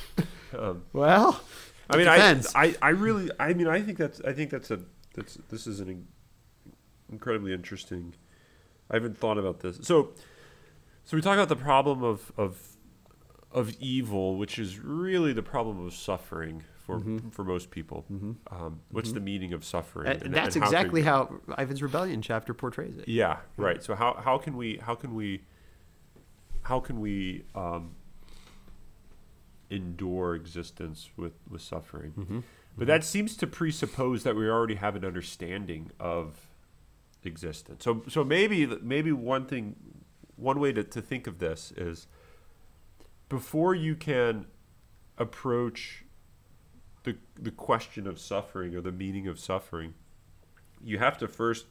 (laughs) um, well I mean, depends. I, I, I really, I mean, I think that's, I think that's a, that's, this is an incredibly interesting. I haven't thought about this. So, so we talk about the problem of, of, of evil, which is really the problem of suffering for Mhm. for most people. Mhm. Um, what's Mhm. the meaning of suffering? Uh, that's how can- exactly how Ivan's Rebellion chapter portrays it. Yeah, right. So how how can we how can we how can we um, endure existence with with suffering? Mm-hmm. But that seems to presuppose that we already have an understanding of existence. So so maybe maybe one thing one way to, to think of this is before you can approach the the question of suffering or the meaning of suffering, you have to first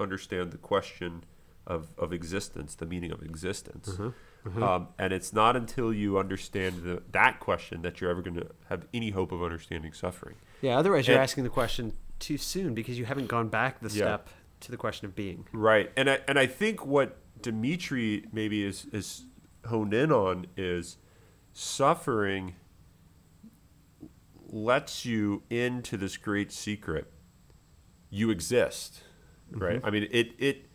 understand the question of, of existence, the meaning of existence. Uh-huh. Um, and it's not until you understand the, that question that you're ever going to have any hope of understanding suffering. Yeah, otherwise you're asking the question too soon because you haven't gone back the Yeah. step to the question of being. Right. And I and I think what Dimitri maybe is is honed in on is suffering lets you into this great secret. You exist. Right? I mean it it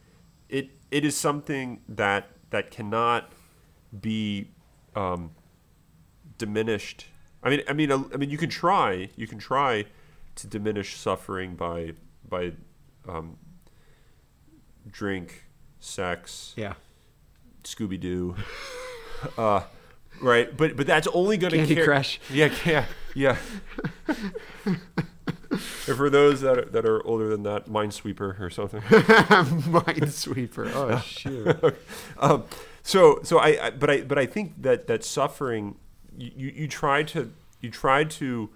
it it is something that that cannot be um, diminished. I mean I mean uh, I mean you can try you can try to diminish suffering by by um, drink, sex, Yeah. Scooby Doo, (laughs) uh, right? But but that's only going to Candy Crush. Yeah, yeah, yeah. and for those that are, that are older than that, Minesweeper or something. (laughs) Minesweeper. Oh shoot. (laughs) um, so so I, I but I but I think that that suffering you, you you try to you try to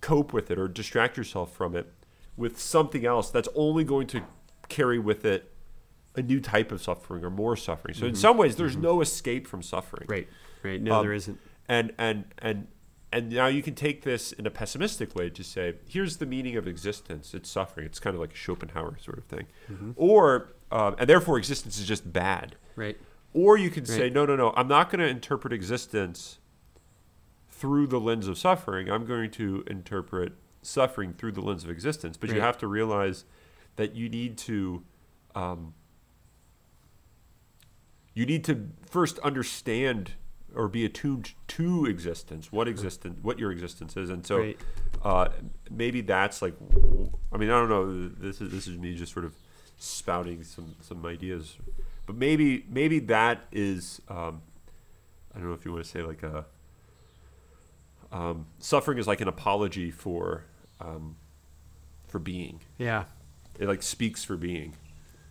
cope with it or distract yourself from it with something else that's only going to carry with it a new type of suffering or more suffering. So in some ways there's no escape from suffering. Right. Right. No, Um, there isn't. And and and and now you can take this in a pessimistic way to say, here's the meaning of existence. It's suffering. It's kind of like a Schopenhauer sort of thing. Or um, and therefore existence is just bad. Right. Or you can say, no, no, no, I'm not going to interpret existence through the lens of suffering. I'm going to interpret suffering through the lens of existence. But you have to realize that you need to. Um, you need to first understand or be attuned to existence, what existence, what your existence is, and so Right. uh, maybe that's like, I mean, I don't know. This is this is me just sort of spouting some some ideas, but maybe maybe that is um, I don't know if you want to say like a um, suffering is like an apology for um, for being. Yeah. It like speaks for being.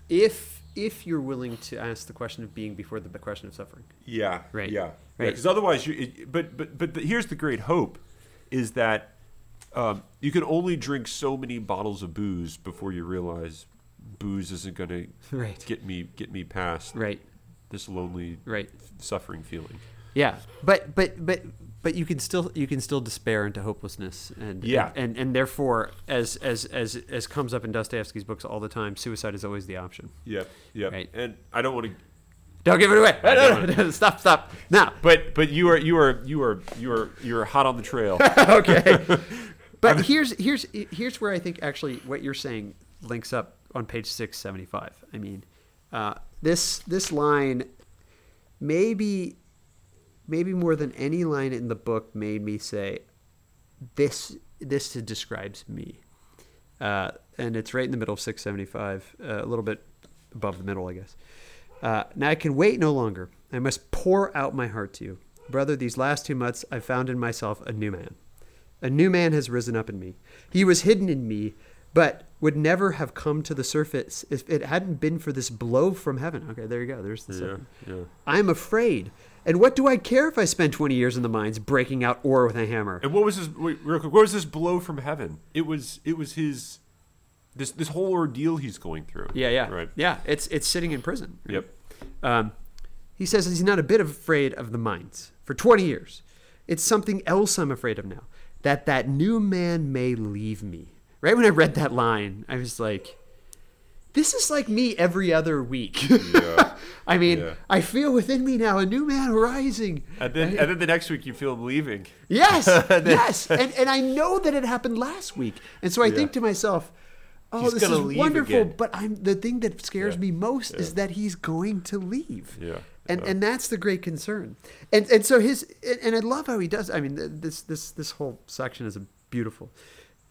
If if you're willing to ask the question of being before the question of suffering. Yeah. Right. Yeah. Right. Because otherwise, you. It, but but but the, here's the great hope, is that um, you can only drink so many bottles of booze before you realize booze isn't going (laughs) to get me get me past Right. this lonely Right. suffering feeling. Yeah, but but but but you can still you can still despair into hopelessness and Yeah. and and therefore as as as as comes up in Dostoevsky's books all the time, suicide is always the option. Yep. Yep. Right. And I don't want to. Don't give it away. Don't No, no, (laughs) stop stop now. But but you are you are you are you are you are hot on the trail. (laughs) okay. (laughs) But here's here's here's where I think actually what you're saying links up on page six seventy five. I mean, uh, this this line maybe maybe more than any line in the book made me say this this describes me. Uh, and it's right in the middle of 675, uh, a little bit above the middle, I guess. Uh, now I can wait no longer. I must pour out my heart to you. Brother, these last two months I've found in myself a new man. A new man has risen up in me. He was hidden in me, but would never have come to the surface if it hadn't been for this blow from heaven. Okay, there you go. There's the yeah. Yeah. I'm afraid. And what do I care if I spend 20 years in the mines breaking out ore with a hammer? And what was this? Wait, real quick. What was this blow from heaven? It was. It was his. This this whole ordeal he's going through. Yeah, yeah. Right. Yeah, it's it's sitting in prison. Yep. Um, he says he's not a bit afraid of the mines for 20 years. It's something else I'm afraid of now. That that new man may leave me. Right when I read that line, I was like, this is like me every other week. Yeah. (laughs) I mean, Yeah. I feel within me now a new man rising. And then and then the next week you feel him leaving. Yes, (laughs) yes, and and I know that it happened last week, and so I Yeah. think to myself, "Oh, He's this is wonderful." again. But I'm the thing that scares Yeah, me most yeah. is that he's going to leave. Yeah, and yeah. and that's the great concern. And and so his and- and I love how he does. I mean, this this this whole section is beautiful.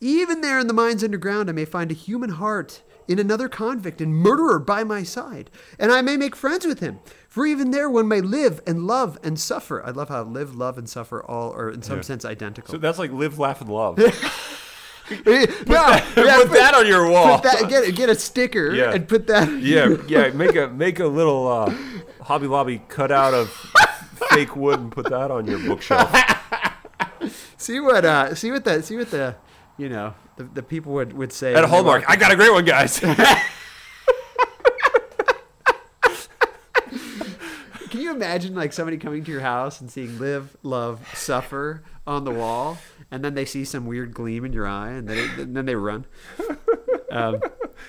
Even there in the mines underground, I may find a human heart in another convict and murderer by my side, and I may make friends with him. For even there, one may live and love and suffer. I love how live, love, and suffer all are in some Yeah. sense identical. So that's like live, laugh, and love. (laughs) no, put yeah, put that on your wall. Put that, get get a sticker Yeah. and put that. yeah, yeah. Make a make a little uh, Hobby Lobby cutout of (laughs) fake wood and put that on your bookshelf. (laughs) See what uh see what the see what the you know the, the people would would say At Hallmark, walk- I got a great one, guys. (laughs) Can you imagine like somebody coming to your house and seeing live, love, suffer on the wall, and then they see some weird gleam in your eye, and then and then they run. Um,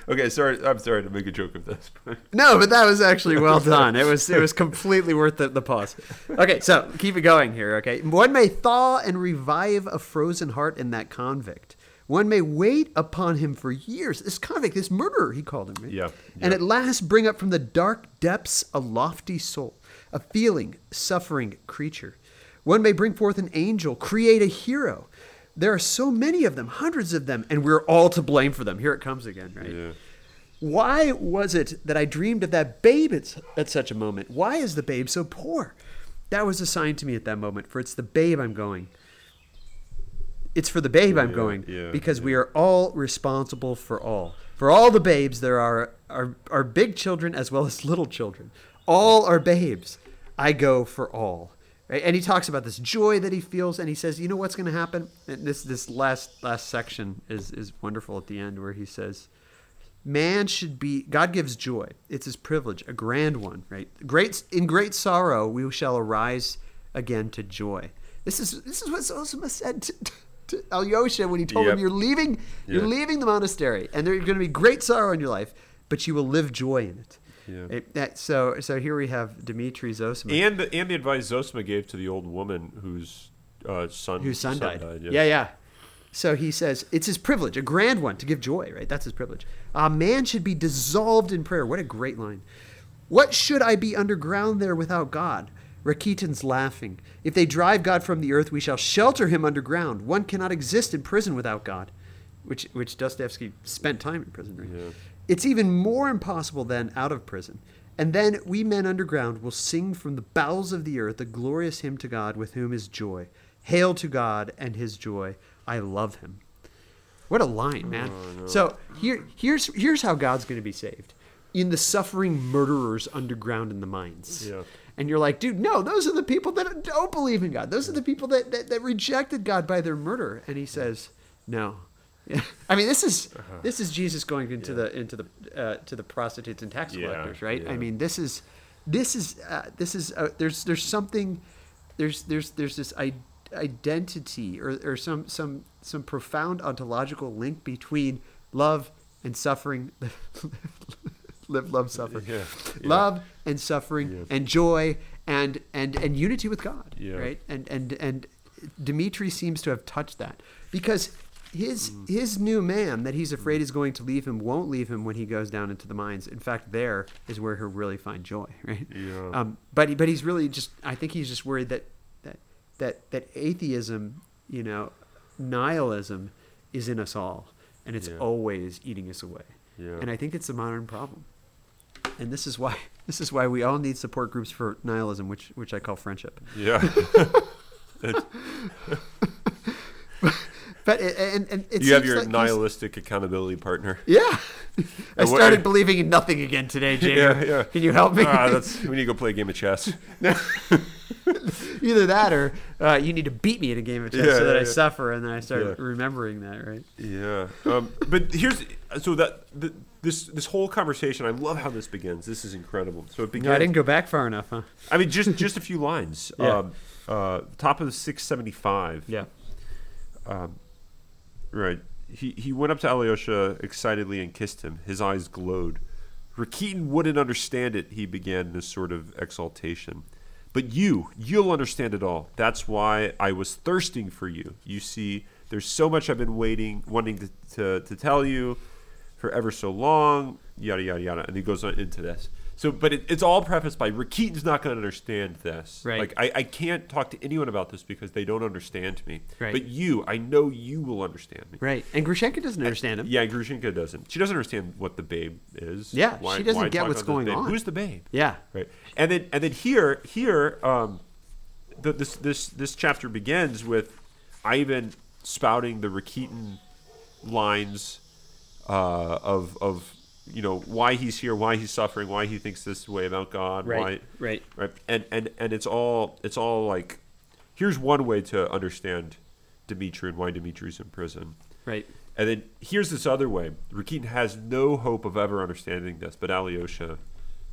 okay, sorry. I'm sorry to make a joke of this. But (laughs) no, but that was actually well (laughs) done. It was it was completely worth the, the pause. Okay, so keep it going here. Okay, one may thaw and revive a frozen heart in that convict. One may wait upon him for years. This convict, this murderer, he called him. Right? Yeah, And at last bring up from the dark depths a lofty soul, a feeling, suffering creature. One may bring forth an angel, create a hero. There are so many of them, hundreds of them, and we're all to blame for them. Here it comes again, right? yeah. Why was it that I dreamed of that babe at, at such a moment? Why is the babe so poor? That was a sign to me at that moment, for it's the babe I'm going. It's for the babe I'm Yeah, going yeah, because we are all responsible for all. For all the babes, there are, are, are big children as well as little children. All are babes. I go for all. Right? And he talks about this joy that he feels, and he says, "You know what's going to happen?" And this this last last section is is wonderful at the end, where he says, Man should be God gives joy. It's his privilege, a grand one, right? Great in great sorrow we shall arise again to joy. This is this is what Zosima said to, to Alyosha when he told Yep. him you're leaving you're Yeah. leaving the monastery and there's going to be great sorrow in your life, but you will live joy in it. Yeah. It- that- so so here we have Dmitri Zosima And the, and the advice Zosima gave to the old woman whose uh, son whose son, died. yeah. yeah. yeah, So he says it's his privilege, a grand one, to give joy. Right, that's his privilege. A man should be dissolved in prayer. What a great line. What should I be underground there without God? Rakitin's laughing. If they drive God from the earth, we shall shelter him underground. One cannot exist in prison without God, which which Dostoevsky spent time in prison. Right? Yeah. It's even more impossible than out of prison. And then we men underground will sing from the bowels of the earth a glorious hymn to God with whom is joy. Hail to God and his joy. I love him. What a line, man. Oh, so here, here's here's how God's going to be saved. in the suffering murderers underground in the mines. Yeah. And you're like, dude, no, those are the people that don't believe in God. Those are the people that, that, that rejected God by their murder. And he says, no. Yeah. (laughs) I mean, this is Uh-huh. this is Jesus going into the into the uh, to the prostitutes and tax Yeah, collectors, right? I mean, this is this is uh, this is uh, there's there's something there's there's there's this I- identity or, or some some some profound ontological link between love and suffering (laughs) live love suffer Yeah, yeah. love and suffering Yeah. and joy and and and unity with god right and and and dimitri seems to have touched that because his Mm. his new man that he's afraid is going to leave him won't leave him when he goes down into the mines in fact there is where he'll really find joy (laughs) right Yeah. um, but he- but he's really just I think he's just worried that that that that atheism, you know, nihilism is in us all, and it's always eating us away. Yeah. And I think it's a modern problem. And this is why (laughs) this is why we all need support groups for nihilism, which which I call friendship. Yeah. But (laughs) it, and and it you have your like nihilistic accountability partner. Yeah. (laughs) I started believing in nothing again today, Jamie. Yeah, yeah. Can you help me? Ah, that's we need to go play a game of chess. Either that or uh, you need to beat me in a game of chess Yeah, so that yeah, I yeah. suffer, and then I start remembering that, right? Yeah. Um, but here's so that the, this this whole conversation. I love how this begins. This is incredible. So it begins. No, I didn't go back far enough, huh? I mean, just just a few lines. (laughs) Yeah. Um, uh, top of the six seventy five. Yeah. Um, right. He he went up to Alyosha excitedly and kissed him. His eyes glowed. Rakitin wouldn't understand it. He began in a sort of exaltation. But you, you'll understand it all. That's why I was thirsting for you. You see, there's so much I've been waiting, wanting to, to, to tell you for ever so long, yada, yada, yada. And he goes on into this. So, but it, it's all prefaced by Rakitin's not going to understand this. Right. Like, I, I can't talk to anyone about this because they don't understand me. Right. But you, I know you will understand me. Right. And Grushenka doesn't understand him. Yeah, Grushenka doesn't. She doesn't understand what the babe is. Yeah, she doesn't get what's going on. Who's the babe? Yeah. Right. And then and then here here um, the, this this this chapter begins with Ivan spouting the Rakitin lines uh, of of you know why he's here, why he's suffering, why he thinks this way about God, Right. why Right. right and and and it's all it's all like here's one way to understand Dimitri and why Dimitri's in prison. Right. And then here's this other way. Rakitin has no hope of ever understanding this, but Alyosha,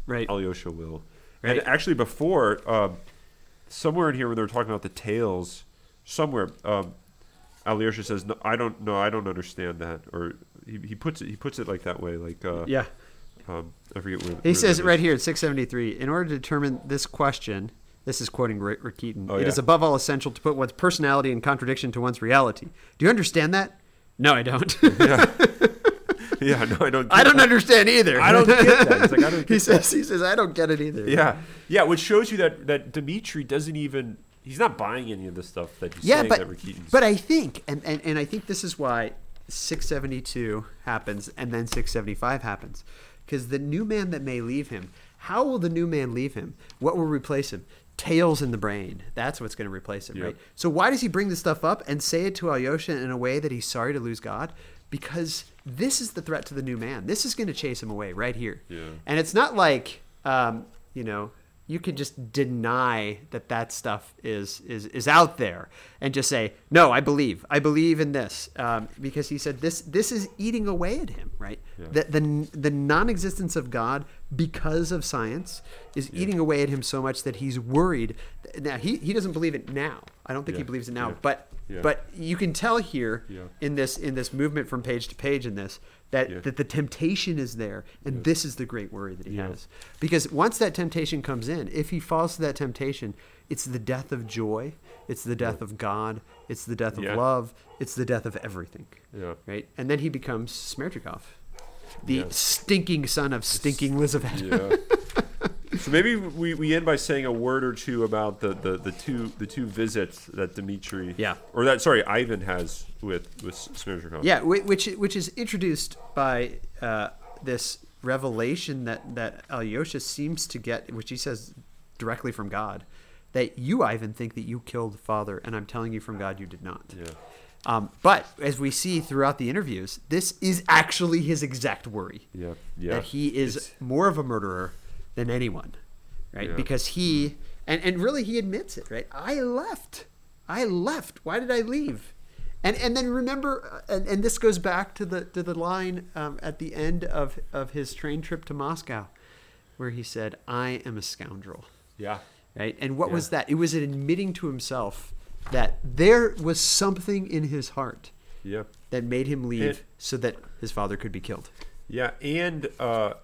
Right. Alyosha will. Right. And actually, before um, somewhere in here when they were talking about the tales, somewhere um, Alyosha says, "No, I don't know. I don't understand that." Or he, he puts it he puts it like that way, like uh, Yeah. um, I forget where. He where says it right here at 673 in order to determine this question, this is quoting Ra- Rakitin, Oh, it is yeah. above all essential to put one's personality in contradiction to one's reality. Do you understand that? No, I don't. (laughs) Yeah, no, I don't. (laughs) I don't that. understand either. I don't get that. Like, (laughs) don't he get says, he says, I don't get it either. Yeah, yeah, which shows you that that Dimitri doesn't even he's not buying any of the stuff that he's yeah, saying but that Rakitin's. but I think, and, and and I think this is why 672 happens and then 675 happens, because the new man that may leave him. How will the new man leave him? What will replace him? Tails in the brain. That's what's going to replace him, Yep. right? So why does he bring this stuff up and say it to Alyosha in a way that he's sorry to lose God? Because this is the threat to the new man. This is going to chase him away right here. Yeah. And it's not like, um, you know, you can just deny that that stuff is is is out there and just say, no, I believe, I believe in this, um, because he said this this is eating away at him, right? Yeah. The, the the non-existence of God because of science is eating away at him so much that he's worried. Now he, he doesn't believe it now. I don't think he believes it now, Yeah. but Yeah. but you can tell here Yeah. in this in this movement from page to page in this that Yeah. that the temptation is there and this is the great worry that he Yeah. has because once that temptation comes in if he falls to that temptation it's the death of joy it's the death of god it's the death of love it's the death of everything yeah. right and then he becomes Smerdyakov the stinking son of stinking Lizaveta. Yeah. (laughs) so maybe we, we end by saying a word or two about the, the, the two the two visits that Dimitri Yeah. or that sorry Ivan has with with Smerdyakov. Yeah, which which is introduced by uh, this revelation that that Alyosha seems to get, which he says directly from God, that you Ivan think that you killed father, and I'm telling you from God you did not. Yeah. Um, but as we see throughout the interviews, this is actually his exact worry Yeah. Yeah. that he is It's- more of a murderer than anyone, right? Yeah. Because he and and really he admits it, right? I left. I left. Why did I leave? And and then remember, uh, and, and this goes back to the to the line um, at the end of of his train trip to Moscow, where he said, "I am a scoundrel." yeah. Right? And what was that? It was an admitting to himself that there was something in his heart Yeah. that made him leave It- so that his father could be killed. Yeah, and uh,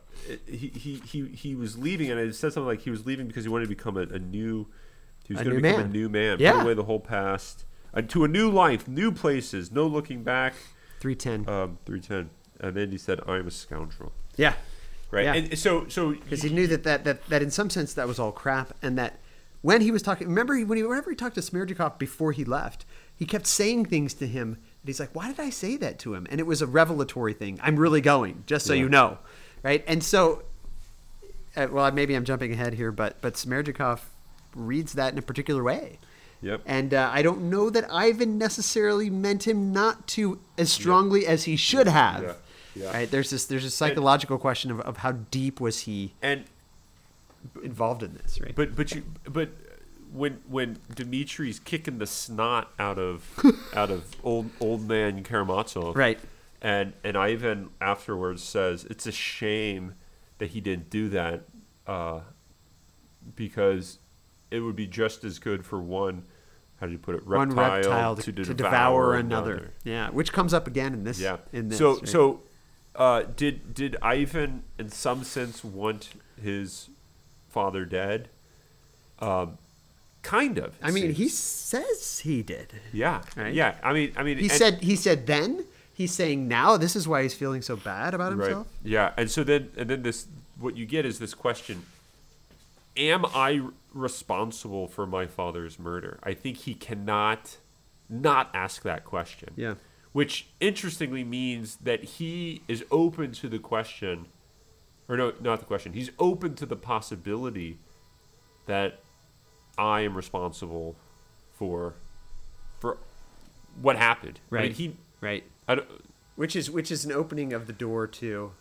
he, he he he was leaving, and it said something like he was leaving because he wanted to become a, a new. He was going to become man. a new man, Yeah. put away the whole past, and to a new life, new places, no looking back. 310. Um, three ten, and then he said, "I am a scoundrel." yeah. Right, Yeah. and so so because he knew that, that that that in some sense that was all crap, and that when he was talking, remember he, when he whenever he talked to Smerdyakov before he left, he kept saying things to him, and he's like, "Why did I say that to him?" And it was a revelatory thing. I'm really going, just so Yeah. you know, right? And so, uh, well, maybe I'm jumping ahead here, but but Smerdyakov reads that in a particular way. Yep. And uh, I don't know that Ivan necessarily meant him not to as strongly as he should have. Yeah. Yeah. Right? There's this there's a psychological question of, of how deep was he and involved in this, right? But but you but when when Dimitri's kicking the snot out of (laughs) out of old old man Karamazov, Right. And and Ivan afterwards says it's a shame that he didn't do that, uh, because it would be just as good for one. How do you put it? Reptile, one reptile to, to, to devour, devour, another. Yeah, which comes up again in this. Yeah. In this, so right? so, uh, did did Ivan in some sense want his father dead? Um, kind of. I mean, he says he did. Yeah. Right? Yeah. I mean, I mean, He and- said he said then. He's saying now. This is why he's feeling so bad about himself. right. Yeah. And so then, and then this, what you get is this question: Am I responsible for my father's murder? I think he cannot not ask that question. Yeah. Which interestingly means that he is open to the question, or no, not the question. He's open to the possibility that I am responsible for for what happened. I mean, Right. he. Right. I, don't, Which is which is an opening of the door to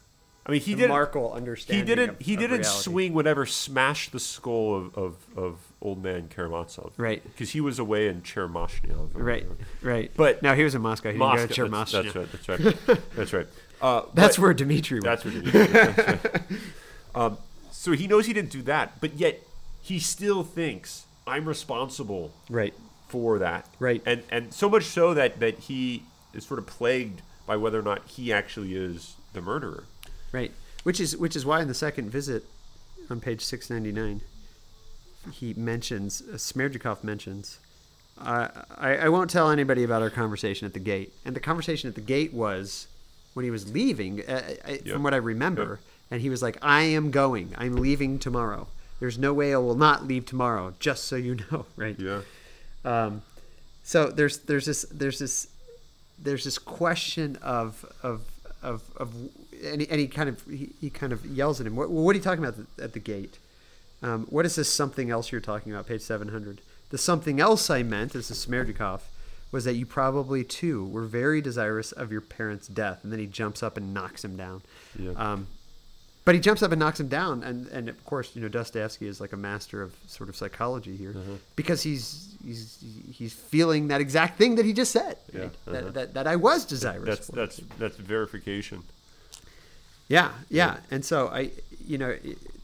I mean, he didn't. Markle he didn't. of- he didn't swing whatever smashed the skull of, of, of old man Karamazov. Right. Because he was away in Chermashnyov. or Right. But But- now he was in Moscow. He Moscow. didn't go to that's, Chermashnya. that's right. That's right. (laughs) That's right. Uh, That's but- where Dmitri went. That's what it is. That's right. (laughs) um, so he knows he didn't do that, but yet he still thinks I'm responsible right. for that. Right. And and so much so that that he is sort of plagued by whether or not he actually is the murderer. Right. Which is which is why in the second visit on page 699 he mentions uh, Smerdyakov mentions I, I I won't tell anybody about our conversation at the gate. And the conversation at the gate was when he was leaving uh, I, Yep. from what I remember Yep. and he was like I am going. I'm leaving tomorrow. There's no way I will not leave tomorrow, just so you (laughs) know, right? Yeah. Um, so there's there's this there's this there's this question of of of, of and, he, and he kind of he, he kind of yells at him. What, what are you talking about at the, at the gate? Um, what is this something else you're talking about? Page seven hundred. The something else I meant, this is Smerdyakov, was that you probably too were very desirous of your parents' death, and then he jumps up and knocks him down. Yeah. Um, but he jumps up and knocks him down, and, and of course, you know, Dostoevsky is like a master of sort of psychology here, Uh-huh. because he's he's he's feeling that exact thing that he just said, Yeah, right? uh-huh. that, that that I was desirous. Of. That's for. that's that's verification. yeah, yeah, and so I, you know,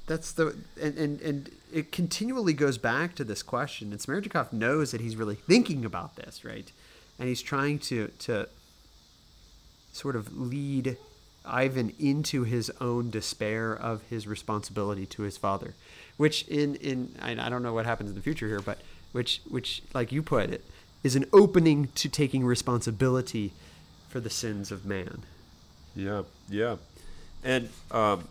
that's the and and and it continually goes back to this question, and Smerdyakov knows that he's really thinking about this, right, and he's trying to to sort of lead Ivan into his own despair of his responsibility to his father, which in in I, I don't know what happens in the future here, but which which like you put it is an opening to taking responsibility for the sins of man. Yeah, yeah, and um,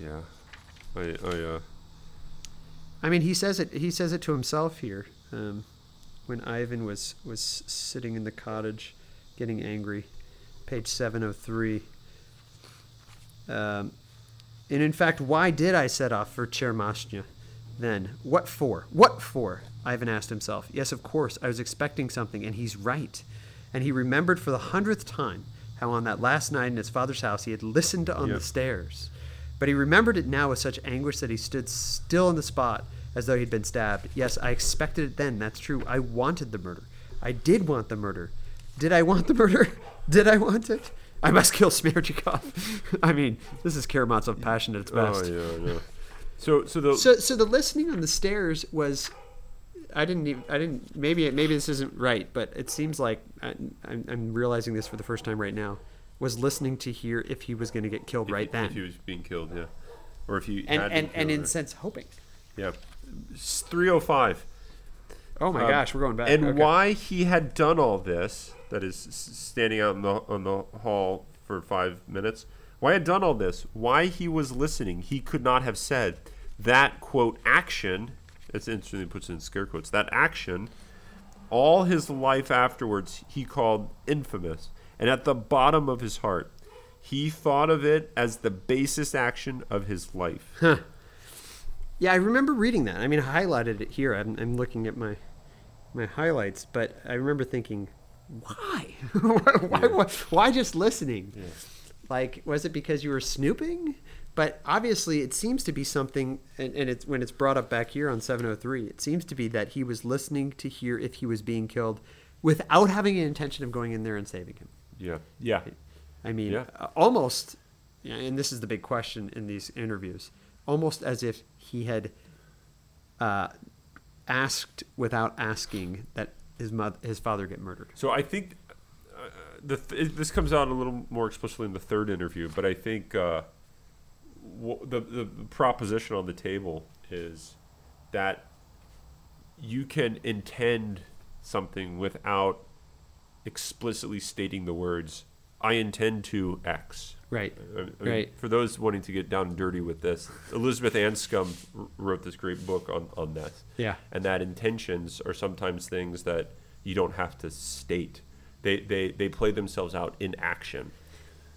yeah, I, I, uh, I mean, he says it. He says it to himself here, um, when Ivan was was sitting in the cottage, getting angry. Page seven of three. Um, and in fact, why did I set off for Chermashnya? Then, what for? What for? Ivan asked himself. Yes, of course, I was expecting something, and he's right. And he remembered for the hundredth time how on that last night in his father's house he had listened on Yep. the stairs. But he remembered it now with such anguish that he stood still on the spot as though he'd been stabbed. Yes, I expected it then, that's true. I wanted the murder. I did want the murder. Did I want the murder? (laughs) Did I want it? I must kill Smerdyakov. (laughs) I mean, this is Karamazov passion at its best. Oh yeah, yeah. So so the So, so the listening on the stairs was, I didn't, even, I didn't. Maybe, maybe this isn't right, but it seems like I, I'm, I'm realizing this for the first time right now. Was listening to hear if he was going to get killed if right then, if he was being killed, yeah, or if he and had and been and in right? sense hoping. yeah, three oh five. Oh my Um, gosh, we're going back. And Okay. why he had done all this, that is standing out in the on the hall for five minutes, why had done all this, why he was listening, he could not have said that quote action. It's interesting he puts it in scare quotes. That action, all his life afterwards, he called infamous, and at the bottom of his heart, he thought of it as the basest action of his life. Yeah, I remember reading that. I mean, I highlighted it here. I'm, I'm looking at my my highlights, but I remember thinking, why? (laughs) (laughs) why, why, why just listening? Like, was it because you were snooping? But obviously, it seems to be something, and, and it's when it's brought up back here on 703. It seems to be that he was listening to hear if he was being killed, without having an intention of going in there and saving him. Yeah, yeah, I mean, Yeah. almost, yeah, and this is the big question in these interviews, almost as if he had uh, asked without asking that his mother, his father get murdered. So I think uh, the th- this comes out a little more explicitly in the third interview, but I think uh, w- the, the the proposition on the table is that you can intend something without explicitly stating the words "I intend to X." Right. I- mean, Right. For those wanting to get down and dirty with this, Elizabeth Anscombe wrote this great book on, on this. Yeah. And that intentions are sometimes things that you don't have to state. They, they, they play themselves out in action.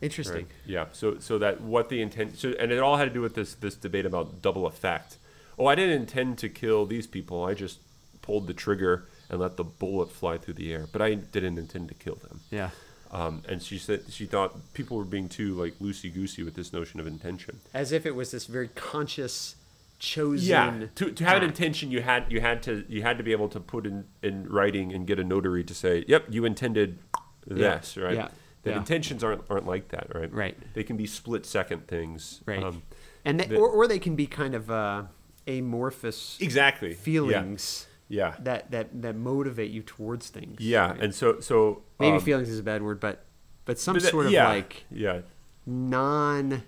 Interesting. Right. Yeah. So so that what the intent so and it all had to do with this this debate about double effect. Oh, I didn't intend to kill these people. I just pulled the trigger and let the bullet fly through the air. But I didn't intend to kill them. Yeah. Um, and she said she thought people were being too like loosey goosey with this notion of intention. As if it was this very conscious, chosen. Yeah. To, to have an intention, you had you had to you had to be able to put in in writing and get a notary to say, "Yep, you intended Yeah. this," right? Yeah. That Yeah. intentions aren't aren't like that, right? Right. They can be split second things. Right. Um, and they, the- or, or they can be kind of uh, amorphous exactly. feelings Yeah. That, that, that motivate you towards things. Yeah. right? And so so Maybe um, feelings is a bad word, but but some but that- sort of yeah, like yeah non,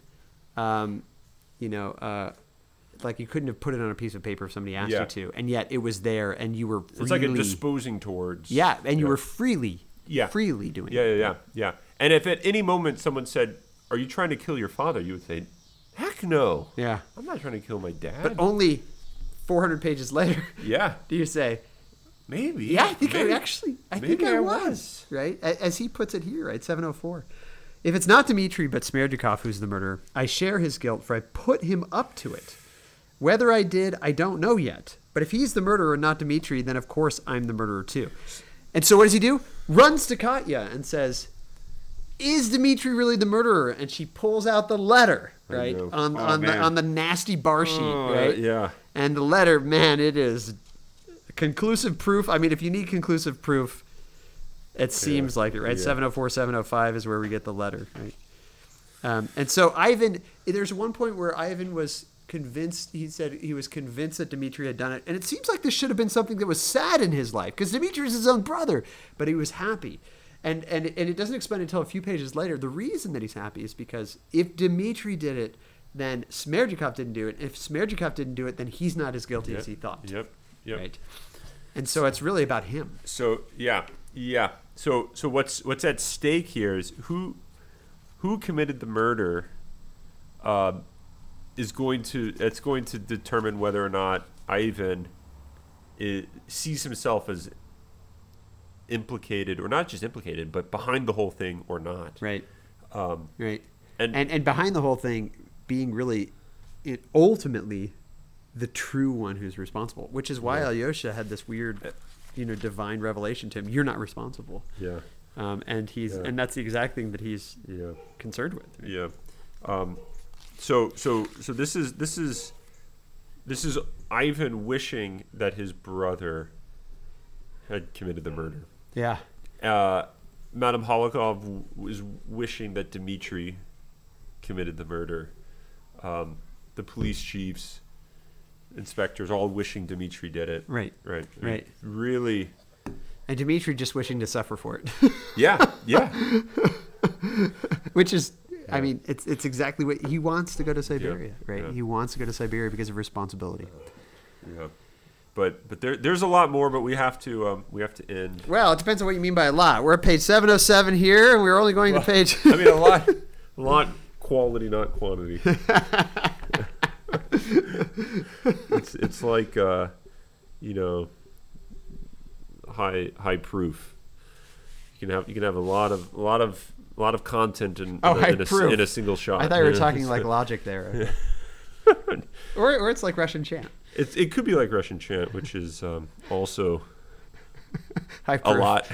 um, you know, uh, like you couldn't have put it on a piece of paper if somebody asked Yeah. you to, and yet it was there, and you were freely, it's like a disposing towards. yeah, and you yeah. were freely, Yeah. freely doing Yeah, it. yeah, yeah, yeah. And if at any moment someone said, "Are you trying to kill your father?" you would say, "Heck no, yeah. I'm not trying to kill my dad." But only 400 pages later, yeah, (laughs) do you say, maybe. Yeah, I think maybe. I actually, I maybe think I, I was. was. Right? As he puts it here, right? 704. If it's not Dmitri but Smerdyakov who's the murderer, I share his guilt for I put him up to it. Whether I did, I don't know yet. But if he's the murderer and not Dmitri, then of course I'm the murderer too. And so what does he do? Runs to Katya and says, Is Dmitri really the murderer? And she pulls out the letter, right? On, Oh, on, the, on the nasty bar sheet, Oh, right? yeah. And the letter, man, it is conclusive proof. I mean, if you need conclusive proof, it seems like it, right? Yeah. 704, 705 is where we get the letter, right? Um, and so Ivan, there's one point where Ivan was convinced, he said he was convinced that Dimitri had done it. And it seems like this should have been something that was sad in his life because Dimitri is his own brother, but he was happy. And, and, and it doesn't explain until a few pages later. The reason that he's happy is because if Dimitri did it, then Smerdyakov didn't do it. If Smerdyakov didn't do it, then he's not as guilty Yep. as he thought. Yep. Yep. Right. And so it's really about him. So yeah, yeah. So so what's what's at stake here is who who committed the murder um, is going to it's going to determine whether or not Ivan i sees himself as implicated or not just implicated but behind the whole thing or not. Right. Um, Right. And- And and, behind the whole thing being really it ultimately the true one who's responsible. Which is why Yeah. Alyosha had this weird, you know, divine revelation to him. You're not responsible, Yeah. um, and he's Yeah. and that's the exact thing that he's Yeah. concerned with. Yeah. Um, so so so this is this is this is Ivan wishing that his brother had committed the murder. Yeah. Uh, Madame Hohlakov w- was wishing that Dmitri committed the murder. Um, the police chiefs, inspectors, all wishing Dmitri did it. Right. Right. Right. Really. And Dimitri just wishing to suffer for it, (laughs) Yeah. Yeah. (laughs) which is, I mean, it's it's exactly what he wants to go to Siberia, right? yeah. He wants to go to Siberia because of responsibility. yeah. But but there there's a lot more, but we have to um, we have to end. Well, it depends on what you mean by a lot. We're at page 707 here, and we're only going to page. I mean, a lot, a lot quality, not quantity. (laughs) it's it's like uh, you know, high high proof. You can have you can have a lot of a lot of a lot of content in Oh, in, high in, a, proof. in a single shot. I thought you were (laughs) talking like logic there. (laughs) or, or it's like Russian chant. It it could be like Russian chant, which is um, also High a lot.